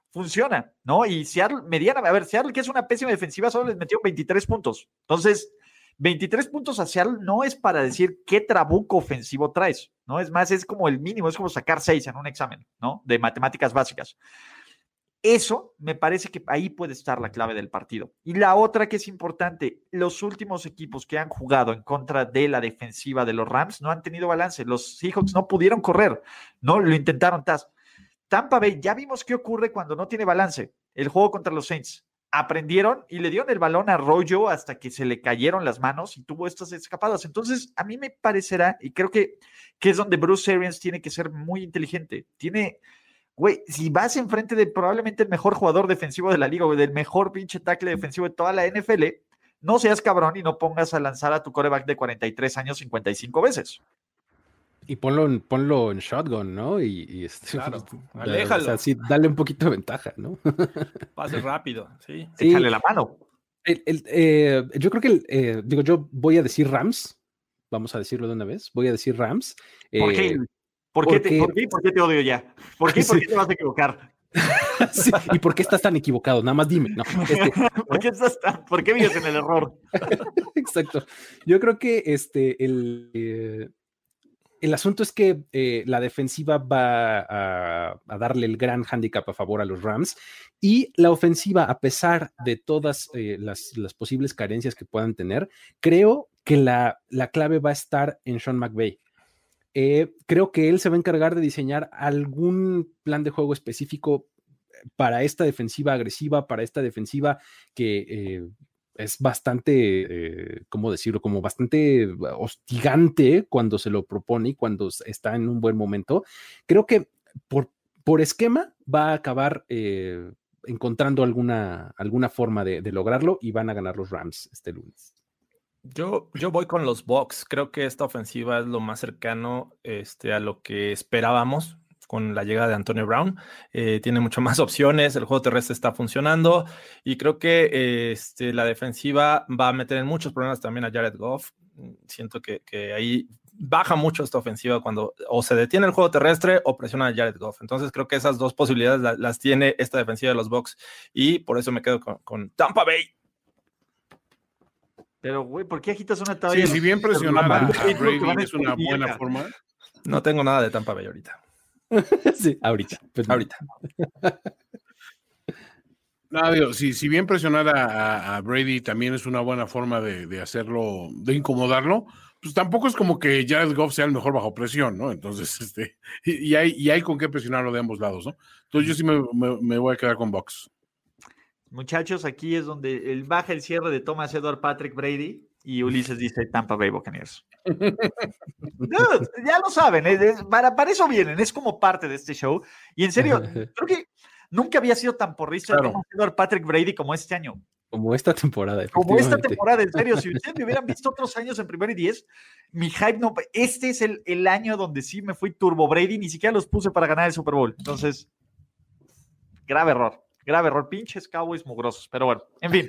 funciona, ¿no? Y Seattle, mediana, a ver, Seattle, que es una pésima defensiva, solo les metió 23 puntos. Entonces, 23 puntos a Seattle no es para decir qué trabuco ofensivo traes, ¿no? Es más, es como el mínimo, es como sacar 6 en un examen, ¿no? De matemáticas básicas. Eso me parece que ahí puede estar la clave del partido. Y la otra que es importante, los últimos equipos que han jugado en contra de la defensiva de los Rams no han tenido balance. Los Seahawks no pudieron correr, no lo intentaron. Tampa Bay, ya vimos qué ocurre cuando no tiene balance. El juego contra los Saints. Aprendieron y le dieron el balón a Rollo hasta que se le cayeron las manos y tuvo estas escapadas. Entonces, a mí me parecerá, y creo que, que es donde Bruce Arians tiene que ser muy inteligente. Tiene, Güey, si vas enfrente de probablemente el mejor jugador defensivo de la liga, güey, del mejor pinche tackle defensivo de toda la NFL, no seas cabrón y no pongas a lanzar a tu coreback de 43 años 55 veces. Y ponlo en, ponlo en shotgun, ¿no? Y, este, claro, aléjalo. O sea, sí, dale un poquito de ventaja, ¿no? Pase rápido, sí. Échale la mano. Eh, yo creo que, eh, digo, yo voy a decir Rams, vamos a decirlo de una vez, voy a decir Rams. ¿Por qué? Eh, ¿Por qué, te, odio ya? ¿Por qué, te vas a equivocar? ¿Y por qué estás tan equivocado? Nada más dime. Este, ¿Por, qué estás tan, ¿Por qué vives en el error? Exacto. Yo creo que este, el, eh, el asunto es que eh, la defensiva va a, darle el gran handicap a favor a los Rams y la ofensiva, a pesar de todas eh, las, posibles carencias que puedan tener, creo que la, la clave va a estar en Sean McVay. Eh, creo que él se va a encargar de diseñar algún plan de juego específico para esta defensiva agresiva, para esta defensiva que eh, es bastante, eh, ¿cómo decirlo? Como bastante hostigante cuando se lo propone y cuando está en un buen momento. Creo que por, esquema va a acabar encontrando alguna, alguna forma de lograrlo y van a ganar los Rams este lunes. Yo, yo voy con los Bucks. Creo que esta ofensiva es lo más cercano este, a lo que esperábamos con la llegada de Antonio Brown. Eh, tiene mucho más opciones, el juego terrestre está funcionando y creo que este, la defensiva va a meter en muchos problemas también a Jared Goff. Siento que, ahí baja mucho esta ofensiva cuando o se detiene el juego terrestre o presiona a Jared Goff. Entonces creo que esas dos posibilidades las, tiene esta defensiva de los Bucks y por eso me quedo con Tampa Bay. Pero, güey, ¿por qué agitas una tabla? Sí, si bien presionar a Brady es una buena forma. No tengo nada de Tampa Bay ahorita. sí, ahorita. Pues, ahorita. No, si, si, bien presionar a, Brady también es una buena forma de, hacerlo, de incomodarlo, pues tampoco es como que Jared Goff sea el mejor bajo presión, ¿no? Entonces, este, y, hay, y hay con qué presionarlo de ambos lados, ¿no? Entonces yo sí me, voy a quedar con Box. Muchachos, aquí es donde el baja el cierre de Thomas Edward Patrick Brady y Ulises dice Tampa Bay Buccaneers. ya lo saben, para, para, eso vienen, es como parte de este show. Y en serio, creo que nunca había sido tan porrista claro. Patrick Brady como este año. Como esta temporada. Como esta temporada, en serio. Si ustedes me hubieran visto otros años en primer y diez, mi hype no. Este es el, el, año donde sí me fui Turbo Brady, ni siquiera los puse para ganar el Super Bowl. Entonces, grave error, grave error. Pinches Cowboys mugrosos. Pero bueno, en fin.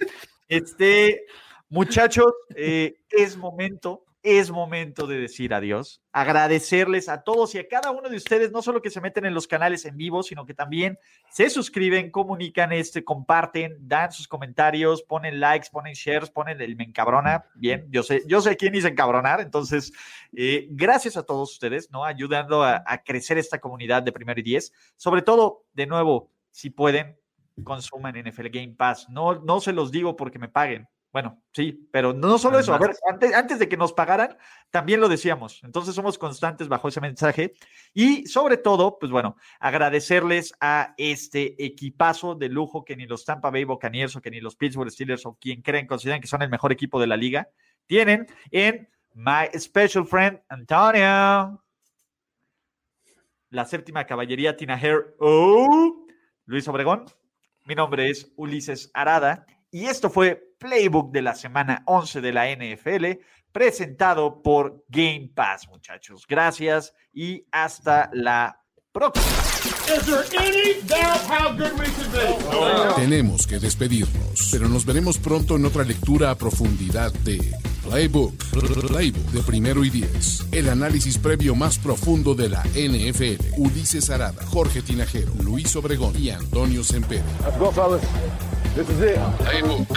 Este, muchachos, eh, es momento es momento de decir adiós, agradecerles a todos y a cada uno de ustedes, no solo que se meten en los canales en vivo, sino que también se suscriben, comunican este, comparten, dan sus comentarios, ponen likes, ponen shares, ponen el me encabrona. Bien, yo sé, yo sé quién hice encabronar, entonces, eh, gracias a todos ustedes, ¿no? Ayudando a, a crecer esta comunidad de primero y diez. Sobre todo, de nuevo, si pueden, consuman NFL Game Pass. No, no se los digo porque me paguen, bueno, sí, pero no solo eso. A ver, antes, de que nos pagaran, también lo decíamos. Entonces somos constantes bajo ese mensaje. Y sobre todo, pues bueno, agradecerles a este equipazo de lujo que ni los Tampa Bay Buccaneers o que ni los Pittsburgh Steelers o quien creen, consideran que son el mejor equipo de la liga, tienen en My Special Friend Antonio. La séptima caballería Tina Hair. Oh, Luis Obregón. Mi nombre es Ulises Arada y esto fue Playbook de la semana 11 de la NFL, presentado por Game Pass, muchachos. Gracias y hasta la próxima. Tenemos que despedirnos, pero nos veremos pronto en otra lectura a profundidad de Playbook, Playbook de primero y diez. El análisis previo más profundo de la NFL. Ulises Arada, Jorge Tinajero, Luis Obregón y Antonio Sempere. This is it. Playbook.